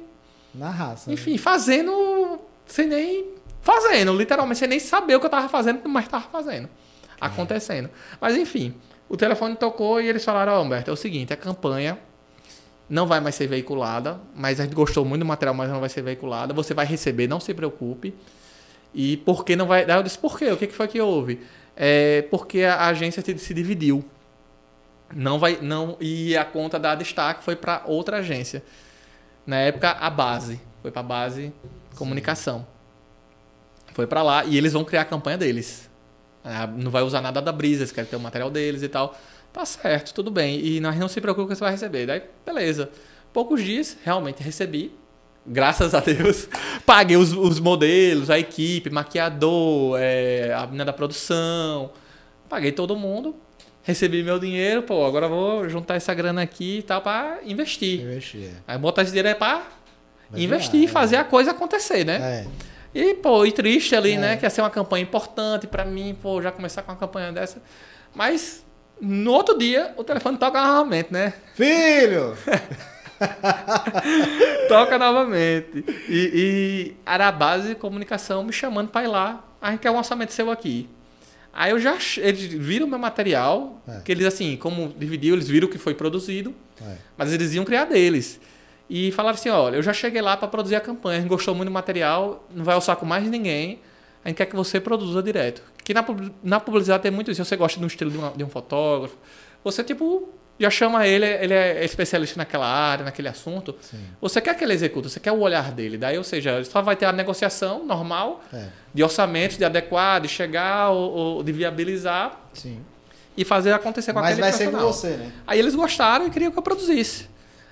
Na raça. Enfim, né? fazendo sem nem fazendo, literalmente, sem nem saber o que eu tava fazendo, mas tava fazendo. Acontecendo. Mas enfim, o telefone tocou e eles falaram, ó, oh, Humberto, é o seguinte, a campanha não vai mais ser veiculada, mas a gente gostou muito do material, mas não vai ser veiculada. Você vai receber, não se preocupe. E por que não vai. Daí eu disse, por quê? O que foi que houve? É porque a agência se dividiu. Não vai, não, e a conta da destaque foi para outra agência. Na época, a base. Foi para a base comunicação. Foi para lá e eles vão criar a campanha deles. É, não vai usar nada da Brisa, eles querem ter o material deles e tal. Tá certo, tudo bem. E nós não se preocupe que você vai receber. Daí, beleza. Poucos dias, realmente recebi. Graças a Deus. Paguei os, os modelos, a equipe, maquiador, é, a menina da produção. Paguei todo mundo. Recebi meu dinheiro, pô, agora vou juntar essa grana aqui e tal para investir. Investir. É. Aí botar esse dinheiro é pra investir e fazer é. a coisa acontecer, né? É. E, pô, e triste ali, é. né? Que ia ser uma campanha importante para mim, pô, já começar com uma campanha dessa. Mas no outro dia o telefone toca novamente, né? Filho! toca novamente. E, e era a base de comunicação me chamando para ir lá. A gente quer um orçamento seu aqui. Aí eu já. Eles viram meu material, é. que eles, assim, como dividiu, eles viram o que foi produzido, é. mas eles iam criar deles. E falaram assim: olha, eu já cheguei lá para produzir a campanha, a gente gostou muito do material, não vai alçar com mais ninguém, a gente quer que você produza direto. Que na, na publicidade tem muito isso, você gosta de um estilo de, uma, de um fotógrafo, você, tipo, já chama ele, ele é especialista naquela área, naquele assunto. Sim. Você quer que ele execute, você quer o olhar dele. Daí, ou seja, só vai ter a negociação normal é. de orçamentos, de adequar, de chegar ou, ou de viabilizar. Sim. E fazer acontecer com Mas aquele vai ser com você, né? Aí eles gostaram e queriam que eu produzisse.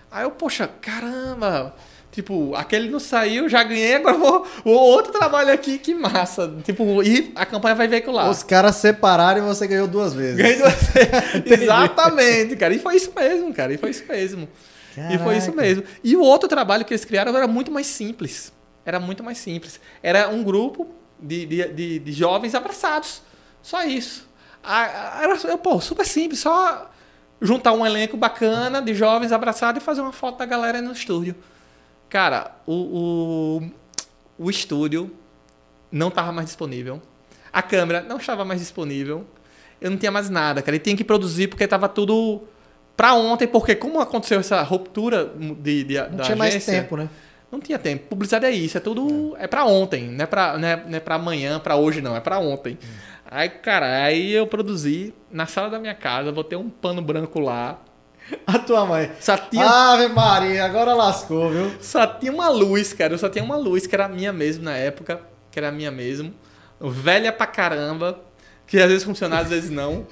Aí eu, poxa, caramba, Tipo, aquele não saiu, já ganhei, agora vou o outro trabalho aqui, que massa. Tipo, e a campanha vai veicular. Os caras separaram e você ganhou duas vezes. Ganhei duas vezes. Exatamente, cara. E foi isso mesmo, cara. E foi isso mesmo. Caraca. E foi isso mesmo. E o outro trabalho que eles criaram era muito mais simples. Era muito mais simples. Era um grupo de, de, de, de jovens abraçados. Só isso. Era, pô, super simples. Só juntar um elenco bacana de jovens abraçados e fazer uma foto da galera no estúdio. Cara, o, o, o estúdio não estava mais disponível. A câmera não estava mais disponível. Eu não tinha mais nada, cara. E tinha que produzir porque estava tudo para ontem, porque como aconteceu essa ruptura de, de não da tinha agência, mais tempo, né? Não tinha tempo. Publicidade é isso, é tudo é, é para ontem, não é para não é, não é para amanhã, para hoje não, é para ontem. Hum. Aí, cara, aí eu produzi na sala da minha casa, botei um pano branco lá, a tua mãe. Só tinha... Ave Maria, agora lascou, viu? Só tinha uma luz, cara. Eu só tinha uma luz que era minha mesmo na época. Que era minha mesmo. Velha pra caramba. Que às vezes funcionava, às vezes não.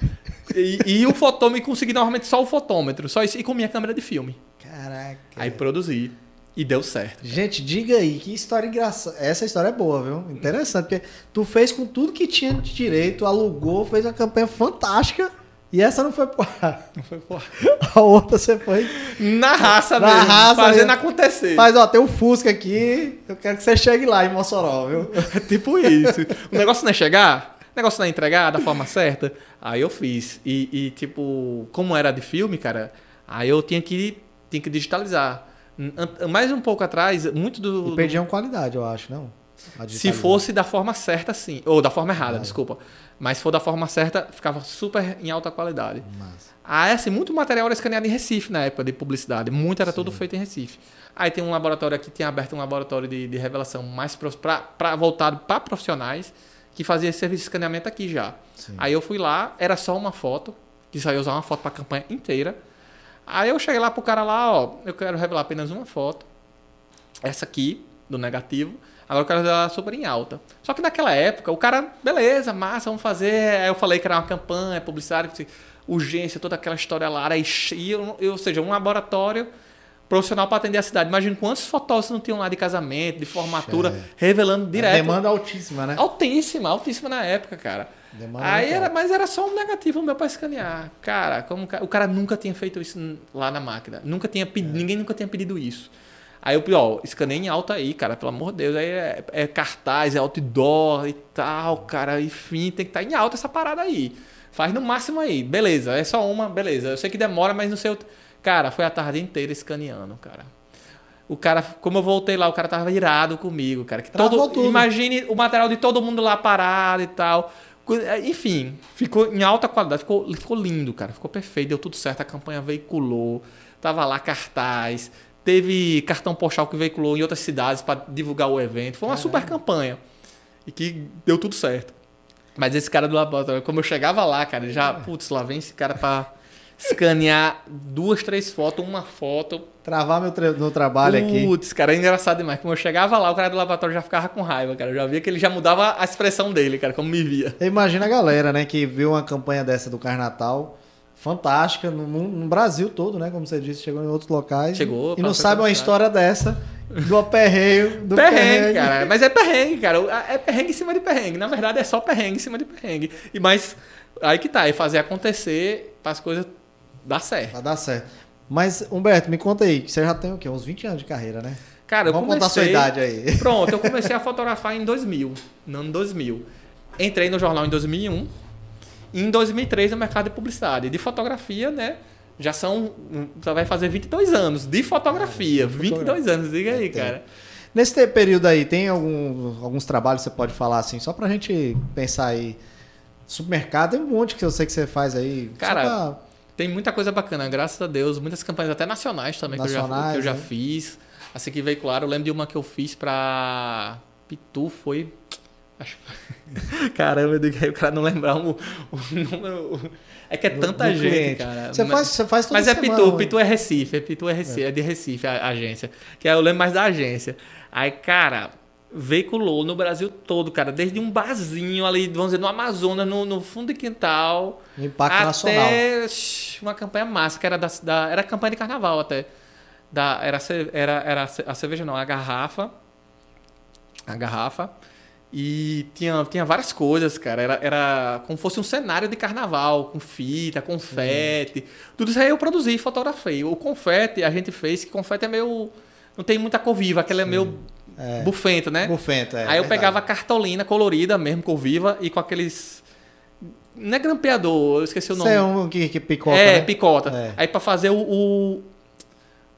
E, e o fotômetro, consegui normalmente só o fotômetro. Só isso. E com minha câmera de filme. Caraca. Aí produzi. E deu certo. Cara. Gente, diga aí, que história engraçada. Essa história é boa, viu? Interessante. Porque tu fez com tudo que tinha de direito, alugou, fez uma campanha fantástica. E essa não foi ar. Não foi ar. A outra você foi. Na raça na mesmo. Raça fazendo mesmo. acontecer. Mas, ó, tem um Fusca aqui. Eu quero que você chegue lá em Mossoró, viu? É tipo isso. o negócio não é chegar, o negócio não é entregar da forma certa. Aí eu fiz. E, e, tipo, como era de filme, cara, aí eu tinha que, tinha que digitalizar. Mais um pouco atrás, muito do. E perdiam qualidade, eu acho, não? Se fosse da forma certa, sim. Ou da forma errada, desculpa. Mas se for da forma certa, ficava super em alta qualidade. Massa. Ah, assim, muito material era escaneado em Recife na época de publicidade. Muito era Sim. tudo feito em Recife. Aí tem um laboratório aqui, tinha aberto um laboratório de, de revelação mais pra, pra, voltado para profissionais, que fazia esse serviço de escaneamento aqui já. Sim. Aí eu fui lá, era só uma foto, que só ia usar uma foto para a campanha inteira. Aí eu cheguei lá pro cara lá, ó, eu quero revelar apenas uma foto. Essa aqui, do negativo. Agora eu quero revelar super em alta. Só que naquela época, o cara, beleza, massa, vamos fazer. Aí eu falei que era uma campanha, publicitária, urgência, toda aquela história lá. Aí, ou seja, um laboratório profissional para atender a cidade. Imagina quantos fotógrafos não tinham lá de casamento, de formatura, é. revelando direto. A demanda altíssima, né? Altíssima, altíssima na época, cara. Demanda Aí era, mas era só um negativo meu para escanear. Cara, como o cara nunca tinha feito isso lá na máquina. Nunca tinha pedido, é. ninguém nunca tinha pedido isso. Aí eu, ó, escanei em alta aí, cara, pelo amor de Deus. Aí é, é cartaz, é outdoor e tal, cara. Enfim, tem que estar tá em alta essa parada aí. Faz no máximo aí. Beleza, é só uma, beleza. Eu sei que demora, mas não sei. Cara, foi a tarde inteira escaneando, cara. O cara, como eu voltei lá, o cara tava irado comigo, cara. Que todo, tudo. Imagine o material de todo mundo lá parado e tal. Enfim, ficou em alta qualidade, ficou, ficou lindo, cara. Ficou perfeito, deu tudo certo. A campanha veiculou, tava lá cartaz, teve cartão postal que veiculou em outras cidades para divulgar o evento. Foi uma Caramba. super campanha e que deu tudo certo. Mas esse cara do laboratório, como eu chegava lá, cara, já, putz, lá vem esse cara para escanear duas, três fotos, uma foto. Travar meu, tra meu trabalho Puts, aqui. Putz, cara, é engraçado demais. Como eu chegava lá, o cara do lavatório já ficava com raiva, cara. Eu já via que ele já mudava a expressão dele, cara, como me via. Imagina a galera, né, que viu uma campanha dessa do Carnatal fantástica no, no, Brasil todo, né? Como você disse, chegou em outros locais. Chegou. E não sabe uma história dessa do aperreio. Do perrengue, perrengue, cara. Mas é perrengue, cara. É perrengue em cima de perrengue. Na verdade, é só perrengue em cima de perrengue. E mas aí que tá, é fazer acontecer para as coisas dar certo. Vai dar certo. Mas, Humberto, me conta aí, que você já tem o quê? Uns 20 anos de carreira, né? Cara, eu Vamos comecei... contar a sua idade aí. Pronto, eu comecei a fotografar em 2000, no ano 2000. Entrei no jornal em 2001 e em 2003 no mercado de publicidade. De fotografia, né? Já são. Já vai fazer 22 anos de fotografia. 22 anos, diga aí, é, cara. Nesse período aí, tem algum, alguns trabalhos que você pode falar assim, só pra gente pensar aí. Supermercado, tem um monte que eu sei que você faz aí. Cara, pra... tem muita coisa bacana, graças a Deus. Muitas campanhas até nacionais também nacionais, que eu já, que eu já né? fiz. Assim que veicular, eu lembro de uma que eu fiz pra Pitu, foi Acho... Caramba, o cara não lembrar o, número. É que é tanta do, do gente, cliente. cara. Você faz, você faz Mas é Pitu, Pitu é Recife, é Pitu é Recife, é, é de Recife a, a, agência. Que eu lembro mais da agência. Aí, cara, veiculou no Brasil todo, cara, desde um barzinho ali, vamos dizer, no Amazonas, no, no fundo de quintal. impacto até nacional. uma campanha massa, que era da, da era campanha de carnaval até. Da, era, era, era a cerveja não, a garrafa. A garrafa e tinha, tinha várias coisas, cara. Era, era como fosse um cenário de carnaval, com fita, confete. Sim. Tudo isso aí eu produzi fotografei. O confete a gente fez, que confete é meio. Não tem muita cor viva, aquele é meio é. bufento, né? Bufento, é. Aí eu pegava cartolina colorida mesmo, cor viva, e com aqueles. Não é grampeador, eu esqueci o nome. é um que, que picota. É, né? picota. É. Aí para fazer o, o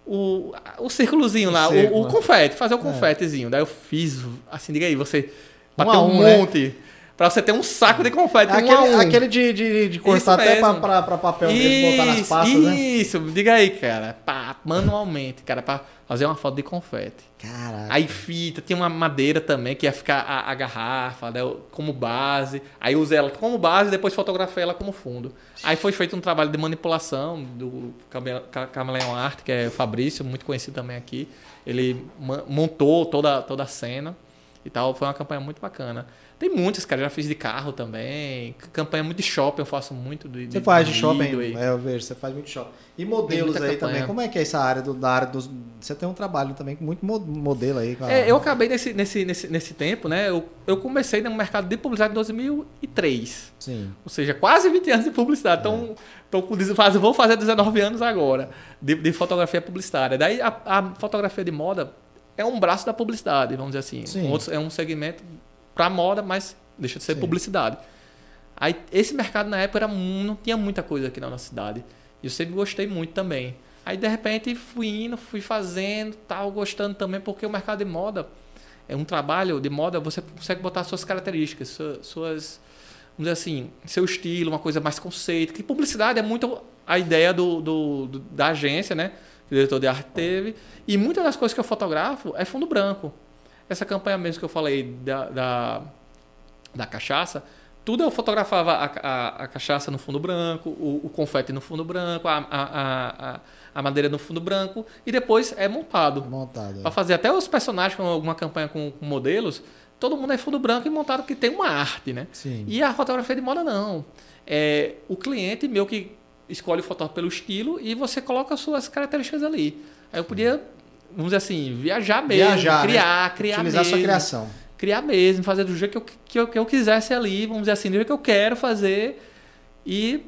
o, o círculozinho lá, o, o, confete, fazer o é. confetezinho. Daí eu fiz, assim, diga aí, você Pra um ter um, um né? monte. Né? Pra você ter um saco de confete. Aquele, um um. aquele de, de, de cortar até pra, pra, pra, papel isso, mesmo, botar nas pastas, isso, né? Isso, diga aí, cara. Pá, manualmente, cara, pra fazer uma foto de confete. Caraca. Aí fita, tinha uma madeira também que ia ficar a, a garrafa né, como base. Aí usei ela como base e depois fotografei ela como fundo. Aí foi feito um trabalho de manipulação do Camaleão Arte, que é o Fabrício, muito conhecido também aqui. Ele montou toda, toda a cena e tal. Foi uma campanha muito bacana. Tem muitas, cara. Já fiz de carro também. Campanha muito de shopping, eu faço muito. De, você faz de shopping? E... É, eu vejo, você faz muito shopping. E modelos aí campanha. também. Como é que é essa área do, da área dos. Você tem um trabalho também com muito modelo aí. A... É, eu acabei nesse, nesse, nesse, nesse tempo, né? Eu, eu comecei no mercado de publicidade em 2003. Sim. Ou seja, quase 20 anos de publicidade. Então, é. vou fazer 19 anos agora de, de fotografia publicitária. Daí a, a fotografia de moda é um braço da publicidade, vamos dizer assim. Um é um segmento para moda, mas deixa de ser Sim. publicidade. Aí esse mercado na época era, não tinha muita coisa aqui na nossa cidade. E eu sempre gostei muito também. Aí de repente fui indo, fui fazendo, tal, gostando também, porque o mercado de moda é um trabalho de moda, você consegue botar suas características, suas, vamos dizer assim, seu estilo, uma coisa mais conceito. Que publicidade é muito a ideia do, do, do da agência, né? O diretor de arte teve. E muitas das coisas que eu fotografo é fundo branco. Essa campanha mesmo que eu falei da, da, da cachaça, tudo eu fotografava a, a, a cachaça no fundo branco, o, o, confete no fundo branco, a, a, a, madeira no fundo branco, e depois é montado. Montado. Para fazer até os personagens com alguma campanha com, com, modelos, todo mundo é fundo branco e montado que tem uma arte, né? Sim. E a fotografia de moda não. É o cliente meu que escolhe o fotógrafo pelo estilo e você coloca as suas características ali. Aí eu podia, vamos dizer assim, viajar mesmo, viajar, criar, né? criar Utilizar mesmo. sua criação criar mesmo, fazer do jeito que eu, que eu, que eu quisesse ali, vamos dizer assim, do jeito que eu quero fazer. E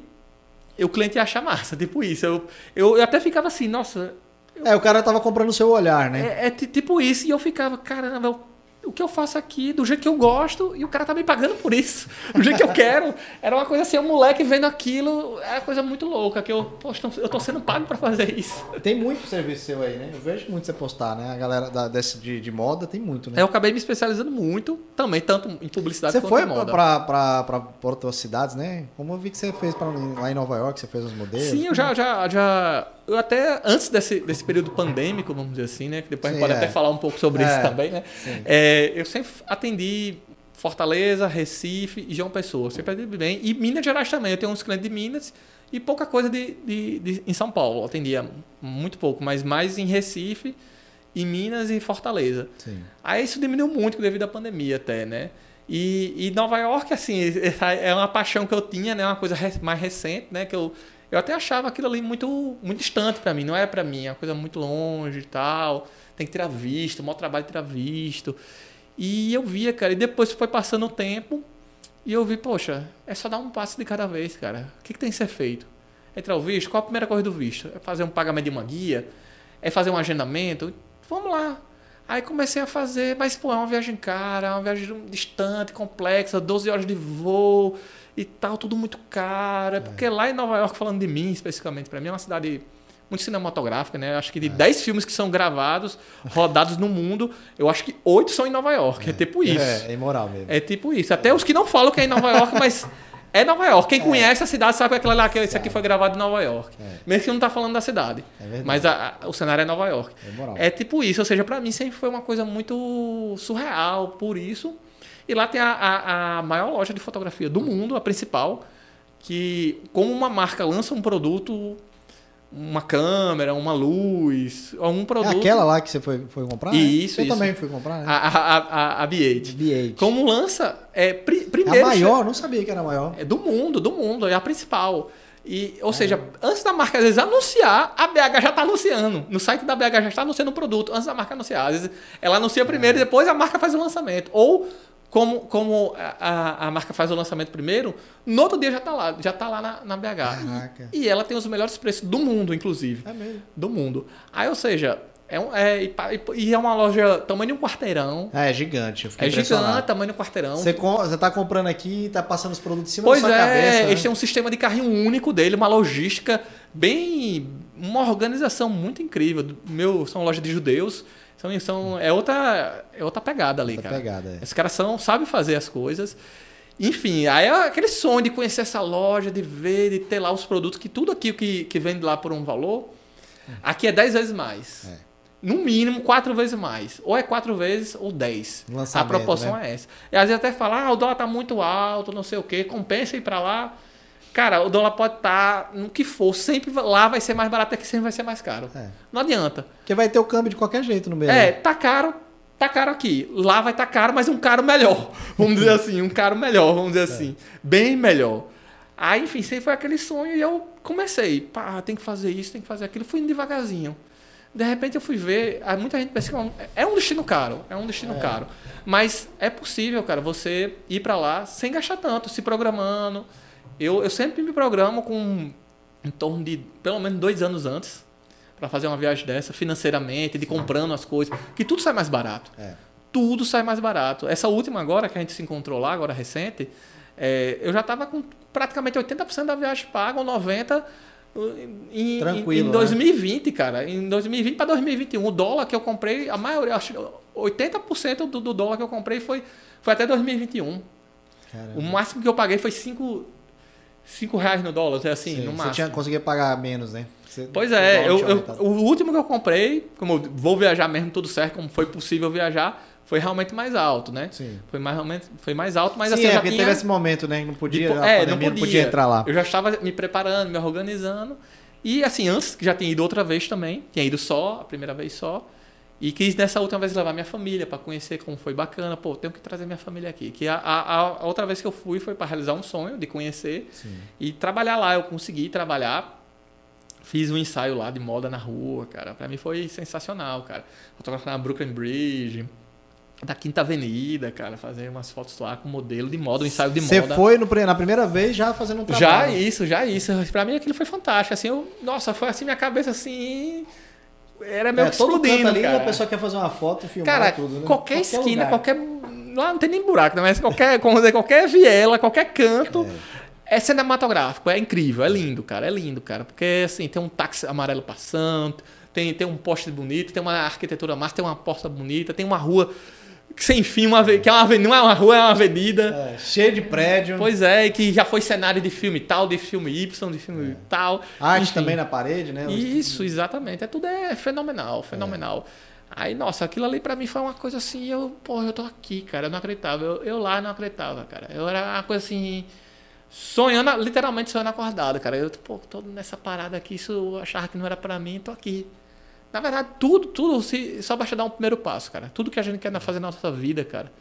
o cliente ia achar massa, tipo isso. Eu, eu, eu até ficava assim, nossa. Eu, é, o cara tava comprando o seu olhar, né? É, é tipo isso, e eu ficava, caramba, eu o que eu faço aqui do jeito que eu gosto e o cara tá me pagando por isso, do jeito que eu quero. Era uma coisa assim, um moleque vendo aquilo, é uma coisa muito louca, que eu, poxa, eu tô sendo pago para fazer isso. Tem muito serviço seu aí, né? Eu vejo muito você postar, né? A galera da, desse, de, de moda tem muito, né? Eu acabei me especializando muito, também, tanto em publicidade você quanto foi em moda. Pra, pra, pra, pra outras cidades, né? Como eu vi que você fez pra, lá em Nova York, você fez os modelos. Sim, eu já, já, já eu até, antes desse, desse período pandêmico, vamos dizer assim, né? Que depois Sim, a gente pode é. até falar um pouco sobre É, isso também, né? É, eu sempre atendi Fortaleza, Recife e João Pessoa. Sempre atendi bem. E Minas Gerais também. Eu tenho uns clientes de Minas e pouca coisa de, de, de em São Paulo. Eu atendia muito pouco, mas mais em Recife, em Minas e Fortaleza. Sim. Aí isso diminuiu muito devido à pandemia até, né? E, e Nova York, assim, é uma paixão que eu tinha, né? Uma coisa mais recente, né? Que eu, eu até achava aquilo ali muito, muito distante para mim. Não é para mim, é uma coisa muito longe e tal. Tem que tirar visto, maior trabalho de tirar visto. E eu via, cara, e depois foi passando o tempo e eu vi, poxa, é só dar um passo de cada vez, cara. O que, que tem que ser feito? É tirar o visto? Qual a primeira coisa do visto? É fazer um pagamento de uma guia? É fazer um agendamento? Vamos lá. Aí comecei a fazer, mas pô, é uma viagem cara, é uma viagem distante, complexa, 12 horas de voo e tal, tudo muito caro. É porque lá em Nova York, falando de mim especificamente, para mim é uma cidade muito cinematográfica, né? Acho que de é. 10 filmes que são gravados, rodados no mundo, eu acho que 8 são em Nova York. É, é tipo isso. É, é imoral mesmo. É tipo isso. Até os que não falam que é em Nova York, mas é Nova York. Quem é. conhece a cidade sabe que aquela lá, que esse aqui foi gravado em Nova York. É. Mesmo que não tá falando da cidade. mas a, a, o cenário é Nova York. É, tipo isso. Ou seja, para mim sempre foi uma coisa muito surreal por isso. E lá tem a, a, a maior loja de fotografia do mundo, a principal, que como uma marca lança um produto uma câmera, uma luz, algum produto. É aquela lá que você foi, foi comprar? Isso, Eu isso. também fui comprar, né? A, a, a, a B8. B8. Como lança, é pri, É primeiro. a maior? Não sabia que era a maior. É do mundo, do mundo, é a principal. E, ou seja, antes da marca às vezes anunciar, a BH já está anunciando. No site da BH já está anunciando o produto, antes da marca anunciar. Às vezes ela anuncia primeiro e depois a marca faz o lançamento. Ou como, como a, a, marca faz o lançamento primeiro, no outro dia já está lá, já tá lá na, na BH. Caraca. E, ela tem os melhores preços do mundo, inclusive. É mesmo. Do mundo. Aí, ou seja, é, um, é e, é uma loja tamanho de um quarteirão. É, é gigante. Eu fiquei é gigante, tamanho de um quarteirão. Você, com, você tá comprando aqui e tá passando os produtos em cima pois da sua é, cabeça. Eles né? têm um sistema de carrinho único dele, uma logística bem. uma organização muito incrível. Meu, são lojas de judeus. São, são, é, outra, é outra pegada ali, outra cara. Pegada, é. Esses caras são, sabem fazer as coisas. Enfim, aí é aquele sonho de conhecer essa loja, de ver, de ter lá os produtos, que tudo aquilo que, que vende lá por um valor, aqui é 10 vezes mais. É. No mínimo, quatro vezes mais. Ou é quatro vezes ou 10. A proporção né? é essa. E às vezes até falar, ah, o dólar tá muito alto, não sei o quê, compensa ir para lá. Cara, o dólar pode estar no que for, sempre lá vai ser mais barato, aqui sempre vai ser mais caro. É. Não adianta. Porque vai ter o câmbio de qualquer jeito no meio. É, tá caro, tá caro aqui. Lá vai estar tá caro, mas um caro melhor. Vamos dizer assim, um caro melhor, vamos dizer assim. Bem melhor. Aí, enfim, sempre foi aquele sonho e eu comecei. Pá, tem que fazer isso, tem que fazer aquilo. Fui indo devagarzinho. De repente eu fui ver, muita gente pensa que é um destino caro, é um destino é. caro. Mas é possível, cara, você ir para lá sem gastar tanto, se programando. Eu, eu sempre me programo com em torno de pelo menos dois anos antes para fazer uma viagem dessa, financeiramente, de comprando as coisas, que tudo sai mais barato. É. Tudo sai mais barato. Essa última agora que a gente se encontrou lá, agora recente, é, eu já estava com praticamente 80% da viagem paga, ou 90% em, Tranquilo, em 2020, né? cara. Em 2020 para 2021. O dólar que eu comprei, a maioria, acho 80% do, do dólar que eu comprei foi, foi até 2021. Caramba. O máximo que eu paguei foi 5 cinco reais no dólar, é assim, Sim, no máximo. Você tinha, conseguia pagar menos, né? Você, pois é, eu, eu, o último que eu comprei, como eu vou viajar mesmo tudo certo, como foi possível viajar, foi realmente mais alto, né? Sim. Foi mais, realmente- foi mais alto, mas Sim, assim, é já porque tinha... teve esse momento, né? que Não podia, é, pandemia não podia. entrar lá. Eu já estava me preparando, me organizando. E assim, antes que já tinha ido outra vez também, tinha ido só, a primeira vez só. E quis nessa última vez levar minha família para conhecer como foi bacana. Pô, tenho que trazer minha família aqui. Que a, a, a outra vez que eu fui foi para realizar um sonho de conhecer Sim. e trabalhar lá. Eu consegui trabalhar. Fiz um ensaio lá de moda na rua, cara. Pra mim foi sensacional, cara. Fotografar na Brooklyn Bridge, da Quinta Avenida, cara. Fazer umas fotos lá com modelo de moda, um ensaio de Você moda. foi no, na primeira vez já fazendo um Já trabalho. isso, já isso. Pra mim aquilo foi fantástico. Assim, eu, nossa, foi assim minha cabeça assim. Era meio É, que todo canto ali cara. a pessoa quer fazer uma foto e filmar Cara, tudo, né? qualquer, esquina, lugar. qualquer. Lá não tem nem buraco, né? mas qualquer, como dizer, qualquer viela, qualquer canto. É. cinematográfico, é incrível, é lindo, cara, é lindo, cara. Porque assim, tem um táxi amarelo passando, tem, tem um poste bonito, tem uma arquitetura massa, tem uma porta bonita, tem uma rua sem fim, uma, que é uma avenida, não é uma rua, é uma avenida. É, cheio de prédio. Pois é, e que já foi cenário de filme tal, de filme Y, de filme tal. Arte Enfim. também na parede, né? Isso, exatamente. É tudo é fenomenal, fenomenal. Aí, nossa, aquilo ali pra mim foi uma coisa assim, eu, pô, eu tô aqui, cara, eu não acreditava. Eu, eu lá não acreditava, cara. Eu era uma coisa assim, sonhando, literalmente sonhando acordado, cara. Eu, pô, tô nessa parada aqui, isso eu achava que não era pra mim, tô aqui. Na verdade, tudo, tudo, se, só basta dar um primeiro passo, cara. Tudo que a gente quer fazer na nossa vida, cara,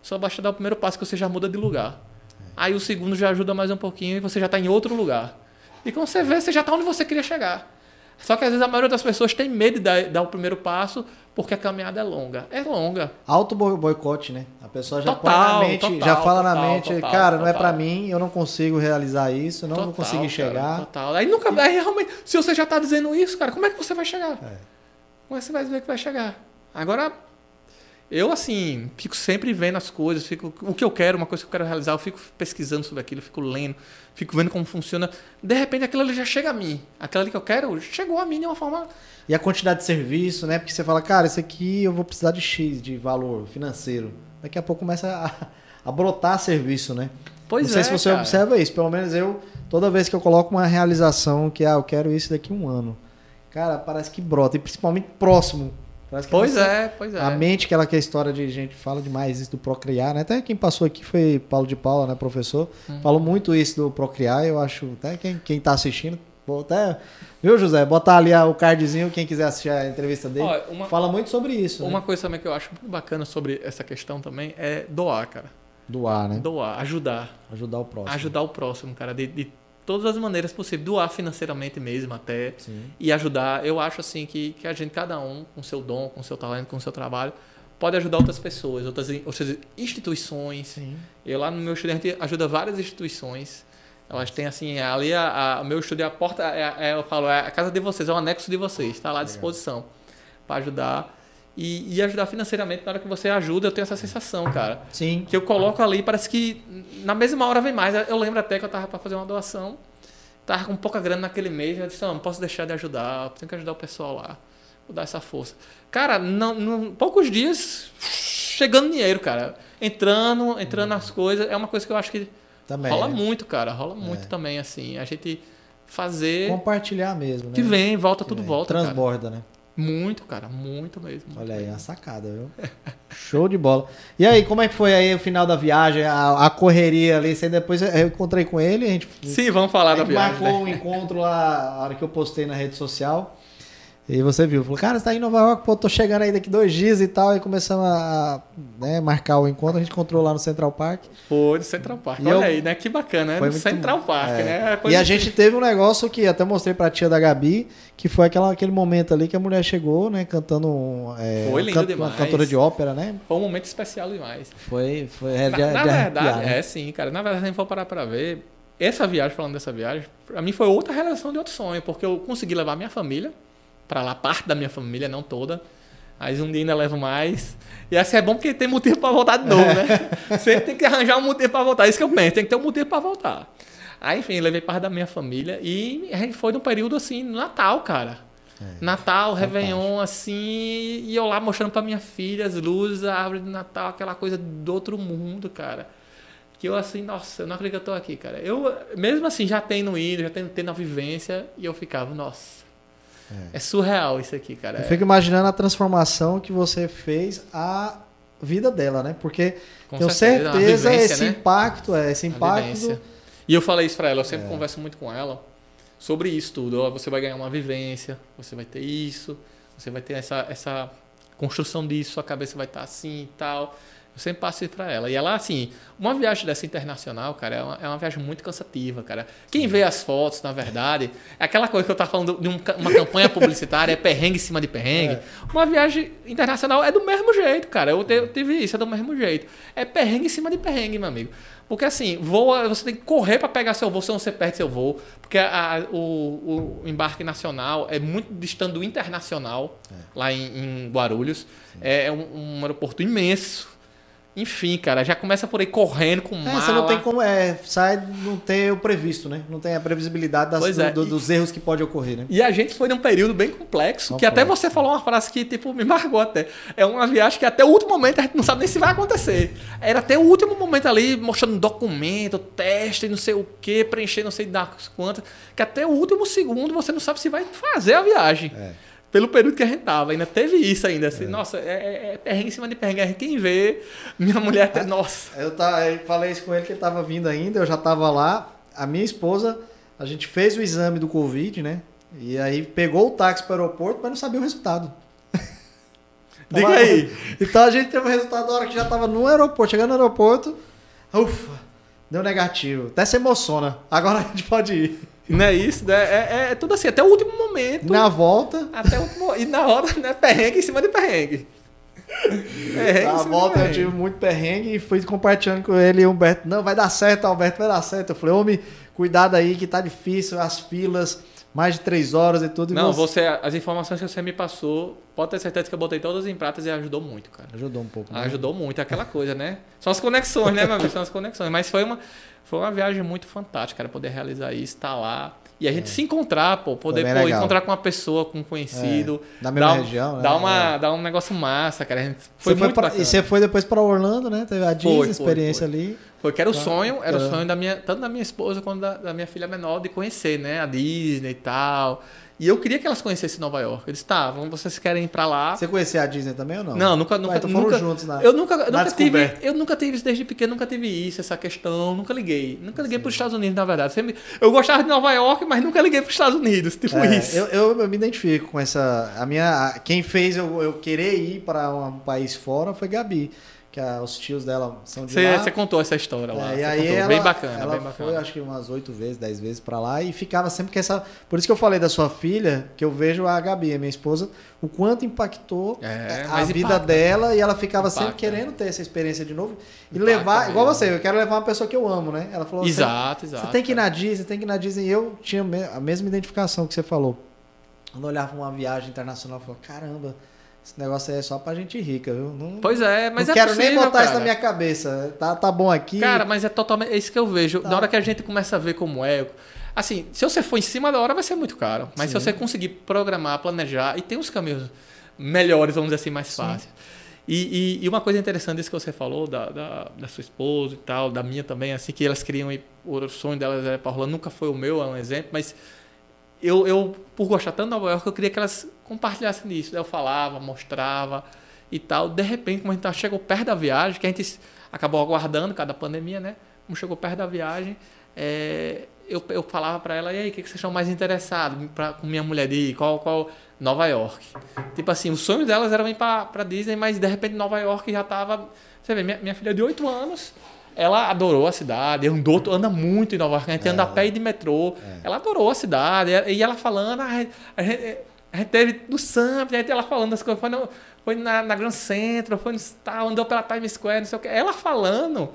só basta dar o primeiro passo que você já muda de lugar. Aí o segundo já ajuda mais um pouquinho e você já tá em outro lugar. E quando você vê, você já tá onde você queria chegar. Só que às vezes a maioria das pessoas tem medo de dar, dar o primeiro passo porque a caminhada é longa. É longa. Auto boi- boicote, né? A pessoa já Total, põe na mente, total, já fala na total, mente, total, cara, não é pra mim, eu não consigo realizar isso, não vou conseguir cara, chegar. total. Aí nunca. Aí realmente, se você já tá dizendo isso, cara, como é que você vai chegar? É. Que você vai ver que vai chegar? Agora, eu assim, fico sempre vendo as coisas, fico o que eu quero, uma coisa que eu quero realizar, eu fico pesquisando sobre aquilo, fico lendo, fico vendo como funciona. De repente aquilo ali já chega a mim. Aquilo ali que eu quero chegou a mim de uma forma E a quantidade de serviço, né? Porque você fala, cara, isso aqui eu vou precisar de X de valor financeiro. Daqui a pouco começa a, a brotar serviço, né? Pois não sei é, se você cara. observa isso. Pelo menos eu, toda vez que eu coloco uma realização que, ah, eu quero isso daqui a um ano. Cara, parece que brota. E principalmente próximo. Que Pois é, pois é. A mente, aquela que é a história de gente fala demais isso do procriar, né? Até quem passou aqui foi Paulo de Paula, né, professor? Hum. Falou muito isso do procriar, eu acho, até quem, quem tá assistindo, vou até, viu, José? Botar ali o cardzinho, quem quiser assistir a entrevista dele. Ó, uma, Fala muito sobre isso, uma né? coisa também que eu acho muito bacana sobre essa questão também é doar, cara. Doar, né? Doar, ajudar. Ajudar o próximo. Ajudar o próximo, cara, de, de todas as maneiras possíveis. Doar financeiramente mesmo até. Sim. E ajudar. Eu acho assim que, que a gente, cada um, com seu dom, com seu talento, com seu trabalho, pode ajudar outras pessoas, outras, outras instituições. Sim. Eu lá no meu estúdio, a gente ajuda várias instituições. Elas têm assim, ali a, a- o meu estúdio é a porta, é, é- eu falo, é a casa de vocês, é o anexo de vocês, está lá à disposição para ajudar. E, e ajudar financeiramente, na hora que você ajuda, eu tenho essa sensação, cara. Sim. Que eu coloco ali, parece que na mesma hora vem mais. Eu lembro até que eu tava para fazer uma doação, tava com pouca grana naquele mês, eu disse, não, não posso deixar de ajudar, tenho que ajudar o pessoal lá. Vou dar essa força. Cara, não, não- poucos dias chegando dinheiro, cara. Entrando, entrando nas coisas, é uma coisa que eu acho que Também. rola né? muito, cara. Rola muito É. também, assim. A gente fazer Compartilhar mesmo, né? que vem, volta, Que tudo vem. volta, cara. Transborda, né? Muito, cara. Muito mesmo. Olha aí, a sacada, viu? Show de bola. E aí, como é que foi aí o final da viagem, a, a correria ali? Você depois eu encontrei com ele, a gente Sim, vamos falar A da viagem. marcou né? um encontro lá, a hora que eu postei na rede social. E você viu, falou, cara, você tá em Nova York, pô, tô chegando aí daqui dois dias e tal. E começamos a né, marcar o encontro, a gente encontrou lá no Central Park. Foi do Central Park. E Olha eu- aí, né? Que bacana, né? Foi muito- Central Park, é. né? E Coisa a gente teve um negócio que até mostrei pra tia da Gabi, que foi aquela, aquele momento ali que a mulher chegou, né, cantando. É, Foi lindo uma demais. cantora de ópera, né? Foi um momento especial demais. Foi. foi é, Na, de- na de verdade, arrepiar, né? é sim, cara. Na verdade, se a gente for parar pra ver, essa viagem, falando dessa viagem, pra mim foi outra realização de outro sonho, porque eu consegui levar minha família pra lá, parte da minha família, não toda. Mas um dia ainda levo mais. E assim é bom porque tem motivo pra voltar de novo, né? Sempre tem que arranjar um motivo pra voltar. Isso que eu penso, tem que ter um motivo pra voltar. Aí, enfim, levei parte da minha família e a gente foi num período assim, Natal, cara. Natal, fantástico. Réveillon, assim, e eu lá mostrando pra minha filha as luzes, a árvore de Natal, aquela coisa do outro mundo, cara. Que eu assim, nossa, eu não acredito que eu tô aqui, cara. Eu, mesmo assim, já tendo ido, já tendo, tendo a vivência, e eu ficava, nossa. É, surreal isso aqui, cara. Eu fico imaginando a transformação que você fez a vida dela, né? Porque Com tenho certeza, uma certeza vivência, esse né? impacto, é, esse impacto. E eu falei isso pra ela, eu É. sempre converso muito com ela sobre isso tudo. Ó, Você vai ganhar uma vivência, você vai ter isso, você vai ter essa, essa construção disso, sua cabeça vai estar assim e tal. Eu sempre passo isso pra ela. E ela, assim, uma viagem dessa internacional, cara, é uma, é uma viagem muito cansativa, cara. Quem vê as fotos, na verdade, é aquela coisa que eu tava falando de um uma campanha publicitária, é perrengue em cima de perrengue. É. Uma viagem internacional é do mesmo jeito, cara. Eu, te- eu tive isso, é do mesmo jeito. É perrengue em cima de perrengue, meu amigo. Porque assim, voa, você tem que correr para pegar seu voo, senão você perde seu voo. Porque a- o, o embarque nacional é muito distante do internacional, lá em, em Guarulhos. É, é um, um aeroporto imenso. Enfim, cara, já começa por aí correndo com É, mala. você não tem como. É, sai, não tem o previsto, né? Não tem a previsibilidade das- é, do- dos erros que pode ocorrer, né? E a gente foi num período bem complexo, que até você falou uma frase que, tipo, me marcou até. É uma viagem que até o último momento a gente não sabe nem se vai acontecer. Era até o último momento ali, mostrando documento, teste, não sei o que, preencher não sei das quantas, que até o último segundo você não sabe se vai fazer a viagem. É. Pelo período que a gente tava. Ainda teve isso ainda. Assim, Nossa, é, é, é perrengue em cima de perrengue. Quem vê, minha mulher até, nossa. Eu, tá, eu falei isso com ele que ele tava vindo ainda, eu já tava lá. A minha esposa, a gente fez o exame do Covid, né? E aí pegou o táxi para o aeroporto, mas não sabia o resultado. Diga aí. Então a gente teve o resultado na hora que já tava no aeroporto, chegando no aeroporto. Ufa, deu negativo. Até se emociona. Agora a gente pode ir. Não é isso, né? É, é tudo assim, até o último momento. Na volta, Até o último, e na hora, né? Perrengue em cima de perrengue. Perrengue na volta eu perrengue. tive muito perrengue e fui compartilhando com ele e o Humberto. Não, vai dar certo, Alberto, vai dar certo. Eu falei, homem, cuidado aí que tá difícil, as filas, mais de três horas e tudo. e Não, você- você, as informações que você me passou, pode ter certeza que eu botei todas em pratas e ajudou muito, cara. Ajudou um pouco. né? Ajudou muito, é aquela coisa, né? São as conexões, né, meu amigo? São as conexões. Mas foi uma, foi uma viagem muito fantástica, cara, poder realizar isso, estar lá. E a gente se encontrar, pô, poder É. pô, encontrar com uma pessoa, com um conhecido. É, da mesma um- região, né? Dar, uma, É. dar um negócio massa, cara. A gente, foi Você foi muito pra- bacana. e você foi depois para Orlando, né? Teve a Disney, Foi, foi, experiência foi. ali. Foi que era o Tá. sonho, era o É. sonho da minha, tanto da minha esposa quanto da, da minha filha menor de conhecer, né? A Disney e tal. E eu queria que elas conhecessem Nova York. Eu disse, tá, vocês querem ir pra lá. Você conhecia a Disney também ou não? Não, nunca, nunca, então foram nunca juntos na. eu nunca, eu nunca tive, eu nunca tive isso desde pequeno, nunca tive isso, essa questão, nunca liguei, nunca liguei para os Estados Unidos, na verdade. Sempre, eu gostava de Nova York, mas nunca liguei para os Estados Unidos, tipo É, isso. eu, eu, eu me identifico com essa. A minha, a- quem fez eu, eu querer ir para um país fora foi Gabi, que a- os tios dela são de Você, lá. você contou essa história lá, É, você e aí ela, bem bacana, ela bem bacana. foi acho que umas oito vezes, dez vezes pra lá e ficava sempre com essa. Por isso que eu falei da sua filha, que eu vejo a Gabi, a minha esposa, o quanto impactou É, a mas vida impacta. dela e ela ficava sempre Impacta. querendo ter essa experiência de novo e Impacta levar, igual você, eu quero levar uma pessoa que eu amo, né? Ela falou, Exato, exato. você tem que ir na Disney, tem que ir na Disney. E eu tinha a mesma identificação que você falou. Quando eu olhava uma viagem internacional, eu falava, caramba, esse negócio aí é só pra gente rica, viu? Não, Pois é, mas não é quero possível, nem botar cara. isso na minha cabeça. Tá, tá bom aqui. Cara, mas é totalmente. É isso que eu vejo. Tá. Na hora que a gente começa a ver como é. Assim, se você for em cima da hora, vai ser muito caro. Mas Sim. se você conseguir programar, planejar, e tem uns caminhos melhores, vamos dizer assim, mais fáceis. E, e- e uma coisa interessante disso que você falou, da, da, da sua esposa e tal, da minha também, assim, que elas queriam ir, o sonho delas era para Orlando, nunca foi o meu, é um exemplo, mas eu, eu, por gostar tanto de Nova York, eu queria que elas compartilhassem disso. Daí Eu falava, mostrava e tal. De repente, como a gente tá- chegou perto da viagem, que a gente acabou aguardando cada pandemia, né? Como chegou perto da viagem, é, eu, eu falava para ela, e aí, o que, que vocês estão mais interessados com minha mulher de ir? Qual, qual? Nova York. Tipo assim, o sonho delas era ir pra, pra Disney, mas de repente Nova York já tava... Você vê, minha, minha filha de 8 anos, ela adorou a cidade, andou, anda muito em Nova York, a gente anda a pé e de metrô. Ela adorou a cidade, e ela falando, ah, a gente, a gente teve no Samp, a gente ela falando das coisas, foi, no, foi na, na Grand Central, foi no tal, andou pela Times Square, não sei o que. Ela falando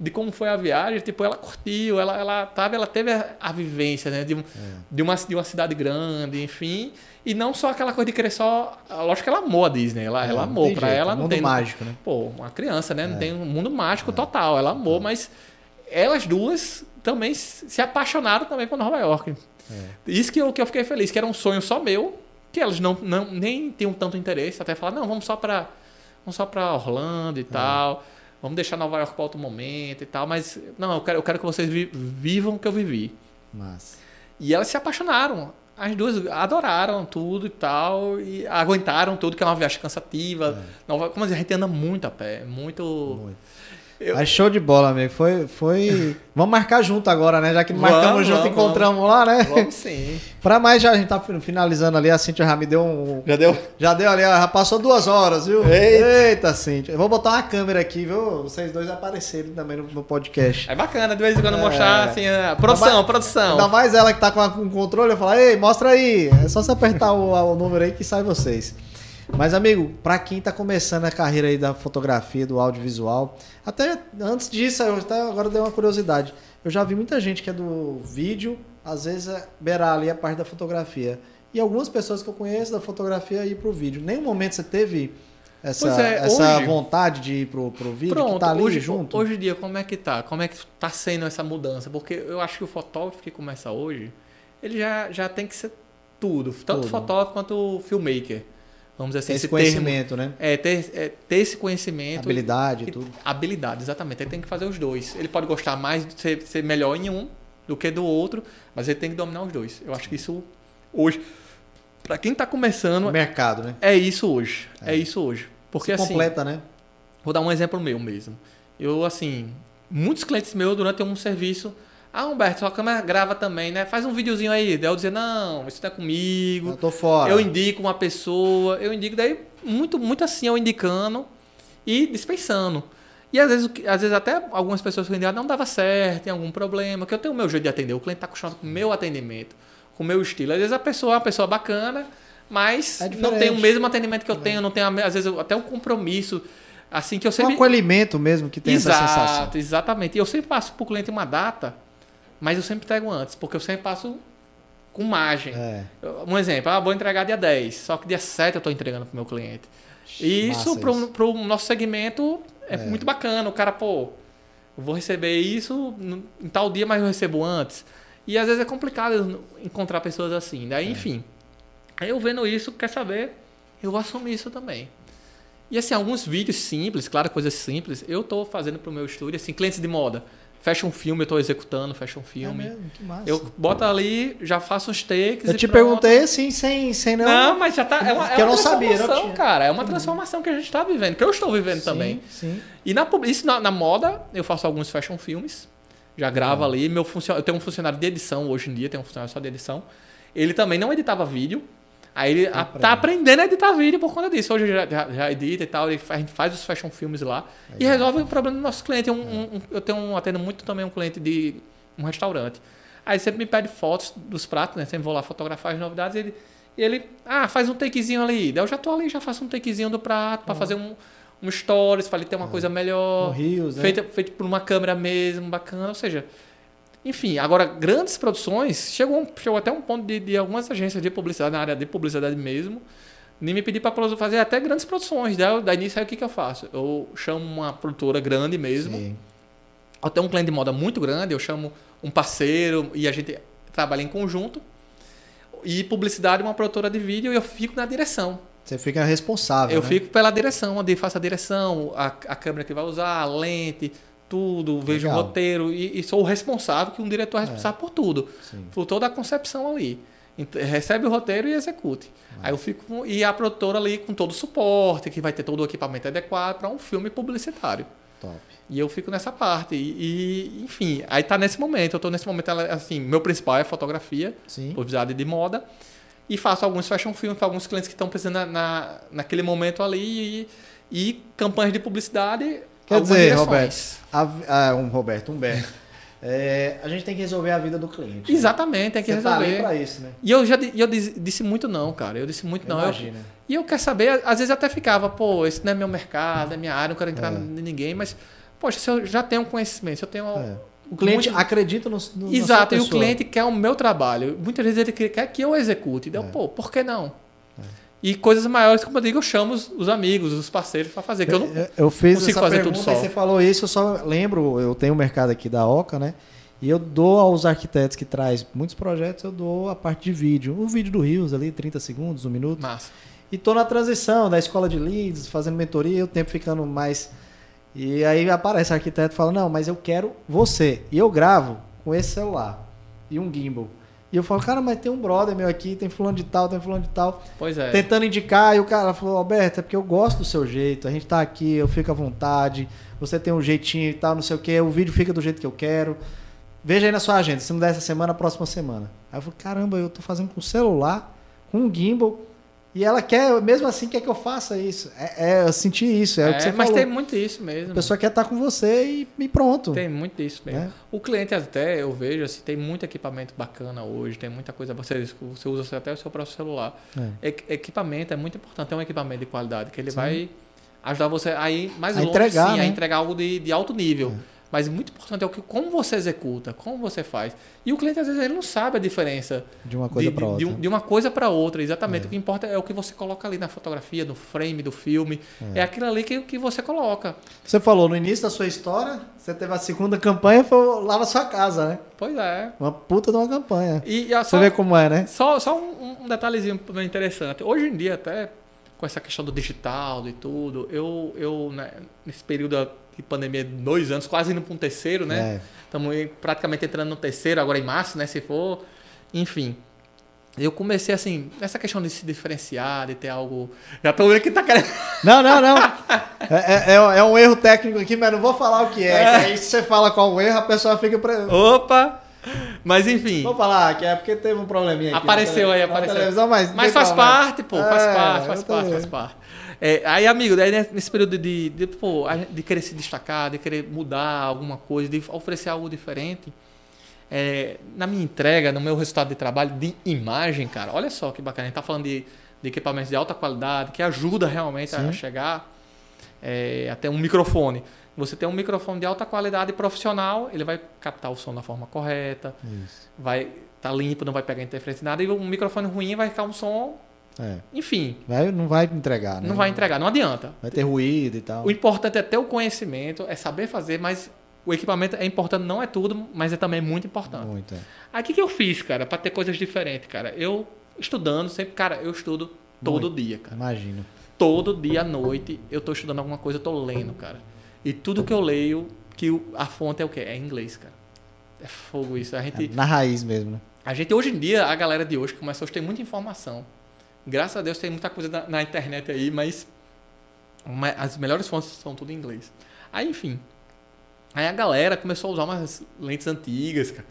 de como foi a viagem, tipo, ela curtiu, ela, ela, tava, ela teve a, a vivência, né, de, um, de, uma, de uma cidade grande, enfim, e não só aquela coisa de querer só, lógico que ela amou a Disney, ela, É, ela não amou, tem pra jeito, ela é não mundo tem... mágico, né? Pô, uma criança, né? Não É. tem um mundo mágico total. Ela amou, mas elas duas também se apaixonaram também por Nova York. É. Isso que eu, que eu fiquei feliz, que era um sonho só meu, que elas não, não nem tinham tanto interesse, até falar, não, vamos só para vamos só para Orlando e tal. Vamos deixar Nova York para outro momento e tal, mas não, eu quero, eu quero que vocês vi- vivam o que eu vivi. Mas. E elas se apaixonaram. As duas adoraram tudo e tal, e aguentaram tudo, que é uma viagem cansativa. Nova, como a gente anda muito a pé, muito. Muito. Mas show de bola, amigo. Foi, foi. Vamos marcar junto agora, né? Já que Vamos, marcamos junto, vamos, encontramos lá, né? Vamos sim. Pra mais, já a gente tá finalizando ali. A Cintia já me deu um. Já deu? Já deu ali, ó, já passou duas horas, viu? Eita. Eita Cintia. Eu vou botar uma câmera aqui, viu? Vocês dois aparecerem também no, no podcast. É bacana de vez em quando É. mostrar assim, a produção, Ainda mais- produção. Ainda mais ela que tá com o controle, eu falo, ei, mostra aí. É só você apertar o, o número aí que sai vocês. Mas, amigo, pra quem tá começando a carreira aí da fotografia, do audiovisual, até antes disso, eu até agora dei uma curiosidade. Eu já vi muita gente que é do vídeo, às vezes é beirar ali a parte da fotografia. E algumas pessoas que eu conheço da fotografia ir pro vídeo. Nenhum momento você teve essa, é, essa hoje- vontade de ir pro, pro vídeo, Pronto, que tá ali hoje, junto? hoje em dia, como é que tá? Como é que tá sendo essa mudança? Porque eu acho que o fotógrafo que começa hoje, ele já, já tem que ser tudo. Tanto Tudo. fotógrafo quanto filmmaker. Vamos dizer assim, esse esse termo. conhecimento, né? É ter, é ter esse conhecimento. Habilidade e tudo. Habilidade, exatamente. Ele tem que fazer os dois. Ele pode gostar mais de ser, ser melhor em um do que do outro, mas ele tem que dominar os dois. Eu acho que isso hoje, para quem tá começando, O mercado, né? é isso hoje. É, isso hoje. Porque Se assim, completa, né? Vou dar um exemplo meu mesmo. Eu, assim, muitos clientes meus durante um serviço. Ah, Humberto, sua câmera grava também, né? Faz um videozinho aí. Daí eu dizer, não, isso não é comigo. Eu tô fora. Eu indico uma pessoa, eu indico, daí muito, muito assim eu indicando e dispensando. E às vezes, o às vezes até algumas pessoas que eu indicava não dava certo, tem algum problema, que eu tenho o meu jeito de atender. O cliente está acostumado com o meu atendimento, com o meu estilo. Às vezes a pessoa é uma pessoa bacana, mas É não tem o mesmo atendimento que eu tenho, não tem às vezes até um compromisso. Assim que eu Um sempre. acolhimento mesmo que tem essa sensação. Exato, exatamente. E eu sempre passo pro cliente uma data, mas eu sempre pego antes, porque eu sempre passo com margem. É. Um exemplo, ah, vou entregar dia 10, só que dia 7 eu estou entregando para o meu cliente. E Massa isso para o nosso segmento é, muito bacana. O cara, pô, vou receber isso em tal dia, mas eu recebo antes. E às vezes é complicado encontrar pessoas assim. Daí, enfim. Aí eu vendo isso, quer saber, eu vou assumir isso também. E assim, alguns vídeos simples, claro, coisas simples, eu estou fazendo para o meu estúdio, assim, clientes de moda. Fecha um filme, eu estou executando, fecha um É filme. mesmo, que massa. eu boto ali, já faço uns takes. Eu e te pronto. perguntei assim, sem, sem não. Não, mas já tá. É uma, é Que eu uma não sabia, não transformação, tinha. cara. É uma transformação que a gente está vivendo, que eu estou vivendo Sim, também. Sim. E na, isso na, na moda, eu faço alguns fashion filmes. Já gravo ali. Meu funcio- eu tenho um funcionário de edição hoje em dia, tenho um funcionário só de edição. Ele também não editava vídeo. Aí ele a- tá aprendendo a editar vídeo por conta disso. Hoje ele já, já, já edita e tal. Ele a gente faz os fashion filmes lá. E resolve o problema do nosso cliente. Um- um- um- eu tenho um, atendo muito também um cliente de um restaurante. Aí sempre me pede fotos dos pratos, né? Sempre vou lá fotografar as novidades. Ele, e ele, ah, faz um takezinho ali. Daí eu já tô ali, já faço um takezinho do prato para fazer um, um stories, ele ter uma coisa No melhor. Rios, né? Feito, feito por uma câmera mesmo, bacana. Ou seja, enfim, agora grandes produções, chegou, chegou até um ponto de, de algumas agências de publicidade, na área de publicidade mesmo, nem me pedir para fazer até grandes produções. Daí, daí nisso aí o que, que eu faço? Eu chamo uma produtora grande mesmo. Sim. Eu tenho um cliente de moda muito grande, eu chamo um parceiro e a gente trabalha em conjunto. E publicidade, uma produtora de vídeo, eu fico na direção. Você fica responsável. Eu né? fico pela direção, onde faço a direção, a, a câmera que vai usar, a lente, tudo, vejo o roteiro e, e sou o responsável, que um diretor é responsável por tudo, Sim. por toda a concepção ali. Recebe o roteiro e execute. Aí eu fico e a produtora ali com todo o suporte, que vai ter todo o equipamento adequado para um filme publicitário. Top. E eu fico nessa parte. E, e, enfim, aí tá nesse momento. Eu tô nesse momento, assim, meu principal é fotografia, Sim. publicidade de moda. E faço alguns fashion films para alguns clientes que estão precisando na, na- naquele momento ali. E, e campanhas de publicidade. Quer dizer, direções. Roberto, a, ah, um Roberto, Humberto. é, a gente tem que resolver a vida do cliente. Exatamente, tem que Você tá resolver. pra isso, né? E eu já eu dis- disse muito não, cara. Eu disse muito não. Eu- Imagina. e eu quero saber, às vezes até ficava, pô, esse não é meu mercado, é minha área, não quero entrar É. em ninguém, mas, poxa, se eu já tenho conhecimento, se eu tenho. É. O cliente muito- acredita no, no Exato, e o cliente quer o meu trabalho. Muitas vezes ele quer que eu execute. Então, É. pô, por que não? E coisas maiores, como eu digo, eu chamo os, os amigos, os parceiros para fazer. Que eu não, Eu, eu fiz consigo fazer pergunta, tudo só. você falou isso, eu só lembro, eu tenho um mercado aqui da Oca, né? E eu dou aos arquitetos que traz muitos projetos, eu dou a parte de vídeo. O vídeo do Rios ali, 30 segundos, um minuto. Massa. E tô na transição da escola de leads, fazendo mentoria, o tempo ficando mais. E aí aparece o arquiteto e fala: Não, mas eu quero você. E eu gravo com esse celular e um gimbal. E eu falo, cara, mas tem um brother meu aqui, tem fulano de tal, tem fulano de tal. Pois é. Tentando indicar, e o cara falou, Alberto, é porque eu gosto do seu jeito, a gente tá aqui, eu fico à vontade, você tem um jeitinho e tal, não sei o que, o vídeo fica do jeito que eu quero. Veja aí na sua agenda, se não der essa semana, próxima semana. Aí eu falei, caramba, eu tô fazendo com celular, com um gimbal, e ela quer, mesmo assim, quer que eu faça isso. É, é eu senti isso, é, É, o que você mas falou. tem muito isso mesmo. A pessoa quer estar com você e, e pronto. Tem muito isso mesmo. né? O cliente até, eu vejo, assim, tem muito equipamento bacana hoje, tem muita coisa, você, você usa até o seu próprio celular. É. Equ- Equipamento é muito importante, ter um equipamento de qualidade, que ele Sim. vai ajudar você a ir mais A longe, entregar, sim, né? a entregar algo de, de alto nível. É. Mas muito importante é o que, como você executa, como você faz. E o cliente, às vezes, ele não sabe a diferença De uma coisa para outra. de um- de uma coisa para outra, exatamente. É. O que importa é o que você coloca ali na fotografia, no frame do filme. É, aquilo ali que, que você coloca. Você falou no início da sua história, você teve a segunda campanha, foi lá na sua casa, né? Pois é. Uma puta de uma campanha. E, e a- Você só, vê como é, né? só, só um, um detalhezinho bem interessante. Hoje em dia, até com essa questão do digital e tudo, eu, eu né, nesse período de pandemia, dois anos, quase indo para um terceiro, né? É. Estamos praticamente entrando no terceiro, agora em março, né? Se for. Enfim. Eu comecei assim, nessa questão de se diferenciar, de ter algo. Já tô vendo que tá querendo. Não, não, não. É, é- é um erro técnico aqui, mas não vou falar o que é. que aí se você fala qual o erro, a pessoa fica. Pre... Opa! Mas enfim. Vou falar que é porque teve um probleminha aqui. Apareceu aí, na apareceu. televisão, mas Mas faz parte, pô, faz É, parte, faz parte, faz parte. É, aí, amigo, daí nesse período de, de, pô, a de querer se destacar, de querer mudar alguma coisa, de oferecer algo diferente, é, na minha entrega, no meu resultado de trabalho de imagem, cara, olha só que bacana. A gente tá falando de, de equipamentos de alta qualidade, que ajuda realmente a Sim. chegar é, até um microfone. Você tem um microfone de alta qualidade profissional, ele vai captar o som da forma correta, Isso. vai tá limpo, não vai pegar interferência nada, e um microfone ruim vai ficar um som, É. enfim, Vai, não vai entregar, né? não vai entregar, não adianta. Vai ter ruído e tal. O importante é ter o conhecimento, é saber fazer, mas o equipamento é importante, não é tudo, mas é também muito importante. Muito, é. Aí o que, eu fiz, cara, pra ter coisas diferentes, cara? Eu estudando, sempre, cara, eu estudo todo dia, cara. Imagino. Todo dia à noite eu tô estudando alguma coisa, eu tô lendo, cara. E tudo que eu leio, que a fonte é o quê? É inglês, cara. É fogo isso. A gente, Na raiz mesmo, né? a gente, hoje em dia, a galera de hoje começa a ter muita informação. Graças a Deus tem muita coisa na, na internet aí, mas ma- as melhores fontes são tudo em inglês. Aí, enfim. Aí a galera começou a usar umas lentes antigas, cara.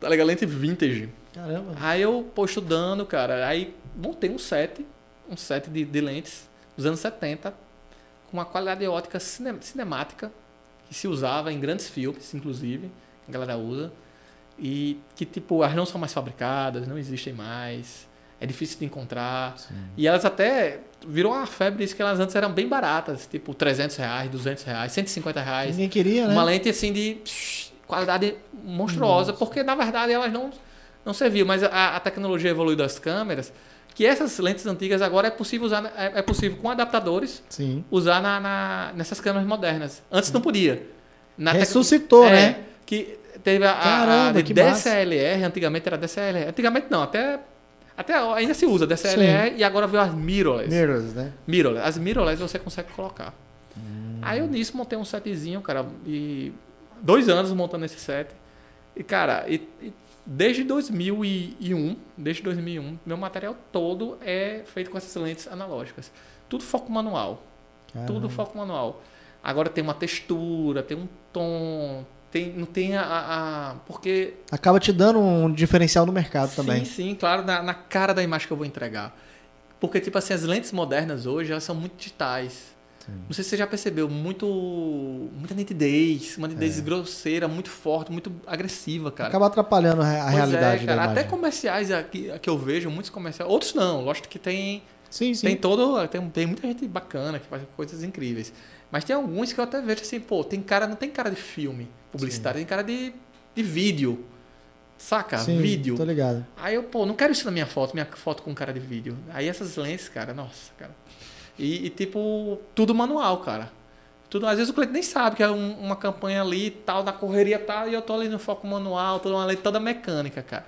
Tá ligado? Lente vintage. Caramba. Aí eu, pô, estudando, cara, aí montei um set, um set de, de lentes dos anos 70, com uma qualidade ótica cine- cinemática, que se usava em grandes filmes, inclusive, que a galera usa, e que, tipo, elas não são mais fabricadas, não existem mais, é difícil de encontrar, e elas até, virou uma febre isso que elas antes eram bem baratas, tipo, 300 reais, 200 reais, 150 reais, Ninguém queria, né? uma lente assim de qualidade monstruosa, porque na verdade elas não, não serviam, mas a, a tecnologia evoluiu das câmeras, que essas lentes antigas agora é possível usar, é, é possível com adaptadores Sim. usar na, na- nessas câmeras modernas. Antes não podia. Na tec- Ressuscitou, é, né? Que teve a, a- a Caramba, que massa. DSLR, antigamente era DSLR. Antigamente não, até até ainda se usa DSLR e agora veio as mirrorless. Mirrors, né? Mirrorless. As mirrorless você consegue colocar. Hum. Aí eu nisso montei um setzinho, cara, e dois anos montando esse set. E, cara, e, e desde 2001, desde 2001, meu material todo é feito com essas lentes analógicas. Tudo foco manual. Caramba. Tudo foco manual. Agora tem uma textura, tem um tom, tem, não tem a, a- porque Acaba te dando um diferencial no mercado também. Sim, sim, claro, na, na cara da imagem que eu vou entregar. Porque, tipo assim, as lentes modernas hoje, elas são muito digitais. Não sei se você já percebeu, muito, muita nitidez, uma nitidez grosseira, muito forte, muito agressiva, cara. É. Acaba atrapalhando a, Pois realidade é, cara. Até comerciais aqui, que eu vejo, muitos comerciais, outros não, lógico que tem, Sim, sim. tem todo, tem, tem muita gente bacana que faz coisas incríveis. Mas tem alguns que eu até vejo assim, pô, tem cara, não tem cara de filme publicitário, tem cara de, de vídeo. Saca? Sim, vídeo. Tô ligado. Aí eu, pô, não quero isso na minha foto, minha foto com cara de vídeo. Aí essas lentes, cara, nossa, cara. E, e, tipo, tudo manual, cara. Tudo, às vezes o cliente nem sabe que é um- uma campanha ali e tal, na correria tal, e eu tô ali no foco manual, toda uma lente toda mecânica, cara.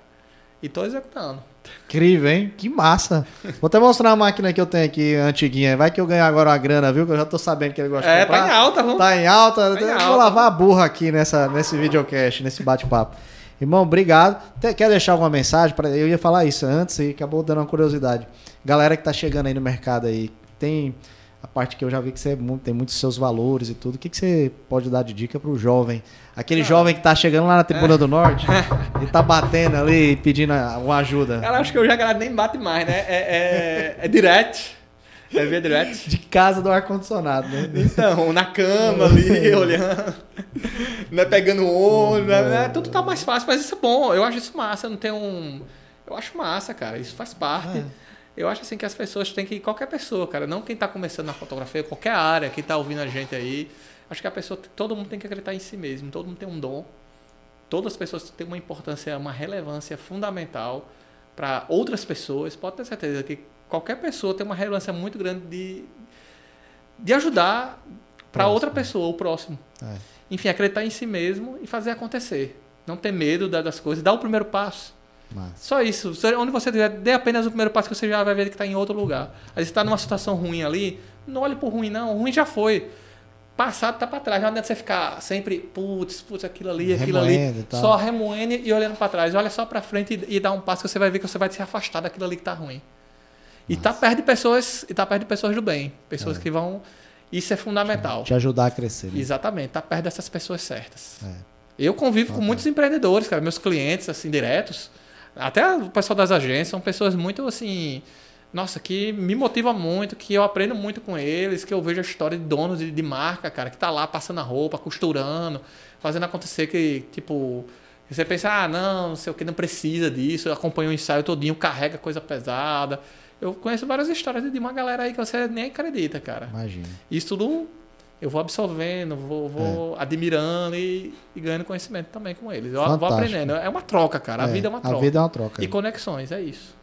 E tô executando. Incrível, hein? Que massa. Vou até mostrar a máquina que eu tenho aqui, antiguinha. Vai que eu ganhar agora uma grana, viu? Que eu já tô sabendo que ele gosta de É, comprar. tá em alta, vamos. Tá em alta. Tá em eu alta. Vou lavar a burra aqui nessa, nesse videocast, nesse bate-papo. Irmão, obrigado. Quer deixar alguma mensagem? Pra... Eu ia falar isso antes e acabou dando uma curiosidade. Galera que tá chegando aí no mercado aí, tem a parte que eu já vi que você é tem muitos seus valores e tudo. O que, que você pode dar de dica pro jovem? Aquele jovem que tá chegando lá na Tribuna é. do Norte e tá batendo ali pedindo uma ajuda. Cara, acho que hoje a galera nem bate mais, né? É, é, é direto. É via direto. De casa do ar-condicionado, né? Então, na cama ali, olhando. Né, pegando ônibus. Né? Tudo tá mais fácil, mas isso é bom. Eu acho isso massa. Não tem um. Eu acho massa, cara. Isso faz parte. É. Eu acho assim que as pessoas têm que. Qualquer pessoa, cara. Não quem tá começando na fotografia, qualquer área, quem tá ouvindo a gente aí. Acho que a pessoa. Todo mundo tem que acreditar em si mesmo. Todo mundo tem um dom. Todas as pessoas têm uma importância, uma relevância fundamental para outras pessoas. Pode ter certeza que qualquer pessoa tem uma relevância muito grande de, de ajudar para outra pessoa, o próximo. É. Enfim, acreditar em si mesmo e fazer acontecer. Não ter medo das coisas, dar o primeiro passo. Mas... Só isso. Onde você estiver, dê apenas o primeiro passo que você já vai ver que está em outro lugar. Às vezes está numa situação ruim ali, não olhe por ruim, não. O ruim já foi. Passado está para trás. Não adianta você ficar sempre, putz, putz, aquilo ali, aquilo remoendo, ali. Só remoendo e olhando para trás. Olha só para frente e, e dá um passo que você vai ver que você vai se afastar daquilo ali que está ruim. E tá perto de pessoas, e tá perto de pessoas do bem, pessoas é. que vão isso é fundamental. Te ajudar a crescer. Né? Exatamente, tá perto dessas pessoas certas. É. Eu convivo com muitos empreendedores, cara, meus clientes assim diretos, até o pessoal das agências, são pessoas muito assim, nossa, que me motiva muito, que eu aprendo muito com eles, que eu vejo a história de donos de, de marca, cara, que tá lá passando a roupa, costurando, fazendo acontecer que, tipo, você pensa, ah, não, não sei o que, não precisa disso, acompanha o ensaio todinho, carrega coisa pesada. Eu conheço várias histórias de uma galera aí que você nem acredita, cara. Imagina. Isso tudo eu vou absorvendo, vou, vou é. admirando e, e, ganhando conhecimento também com eles. Eu Fantástico. vou aprendendo. É uma troca, cara. A é, vida é uma troca. A vida é uma troca. E é. conexões, é isso.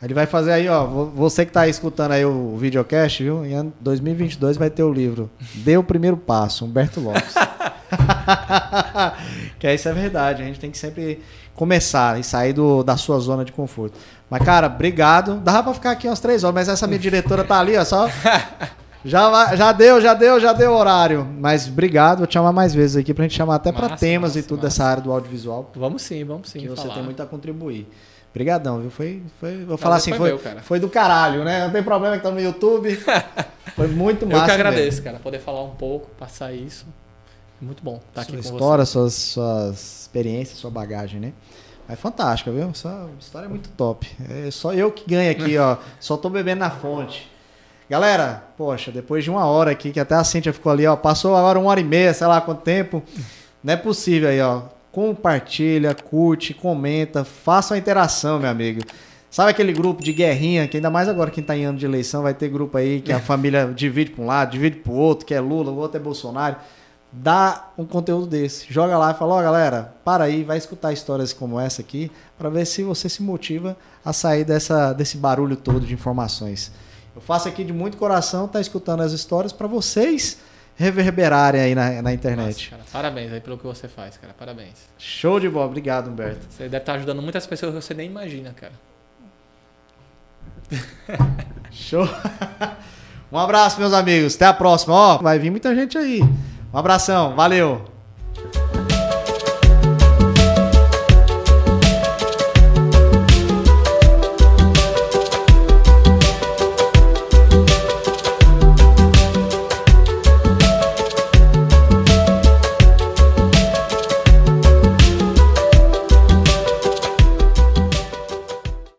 Ele vai fazer aí, ó. Você que está escutando aí o videocast, viu? Em 2022 vai ter o livro Dê o Primeiro Passo, Humberto Lopes. que isso é verdade. A gente tem que sempre começar e sair do, da sua zona de conforto. Mas, cara, obrigado. Dava pra ficar aqui umas três horas, mas essa minha diretora tá ali, ó, só. Já, já deu, já deu, já deu horário. Mas obrigado, vou te chamar mais vezes aqui pra gente chamar até para temas massa, e tudo massa. dessa área do audiovisual. Vamos sim, vamos sim. Que você falar. tem muito a contribuir. Obrigadão, viu? Foi, foi vou falar assim, foi, foi, meu, foi, do caralho, né? Não tem problema que tá no YouTube. foi muito massa. Eu que agradeço, mesmo. cara, poder falar um pouco, passar isso. Muito bom estar tá aqui com história, você. Suas, suas experiências, sua bagagem, né? É fantástica, viu? Essa história é muito top. É só eu que ganho aqui, ó. Só tô bebendo na fonte. Galera, poxa, depois de uma hora aqui, que até a Cintia ficou ali, ó. Passou agora uma hora e meia, sei lá quanto tempo. Não é possível aí, ó. Compartilha, curte, comenta, faça uma interação, meu amigo. Sabe aquele grupo de guerrinha, que ainda mais agora quem tá em ano de eleição, vai ter grupo aí que a família divide para um lado, divide para o outro, que é Lula, o outro é Bolsonaro dá um conteúdo desse. Joga lá e fala, ó, oh, galera, para aí, vai escutar histórias como essa aqui, para ver se você se motiva a sair dessa, desse barulho todo de informações. Eu faço aqui de muito coração, tá escutando as histórias para vocês reverberarem aí na, na internet. Nossa, cara, parabéns aí pelo que você faz, cara. Parabéns. Show de bola. Obrigado, Humberto. Você deve estar ajudando muitas pessoas que você nem imagina, cara. Show. um abraço, meus amigos. Até a próxima. Ó, vai vir muita gente aí. Um abração, valeu!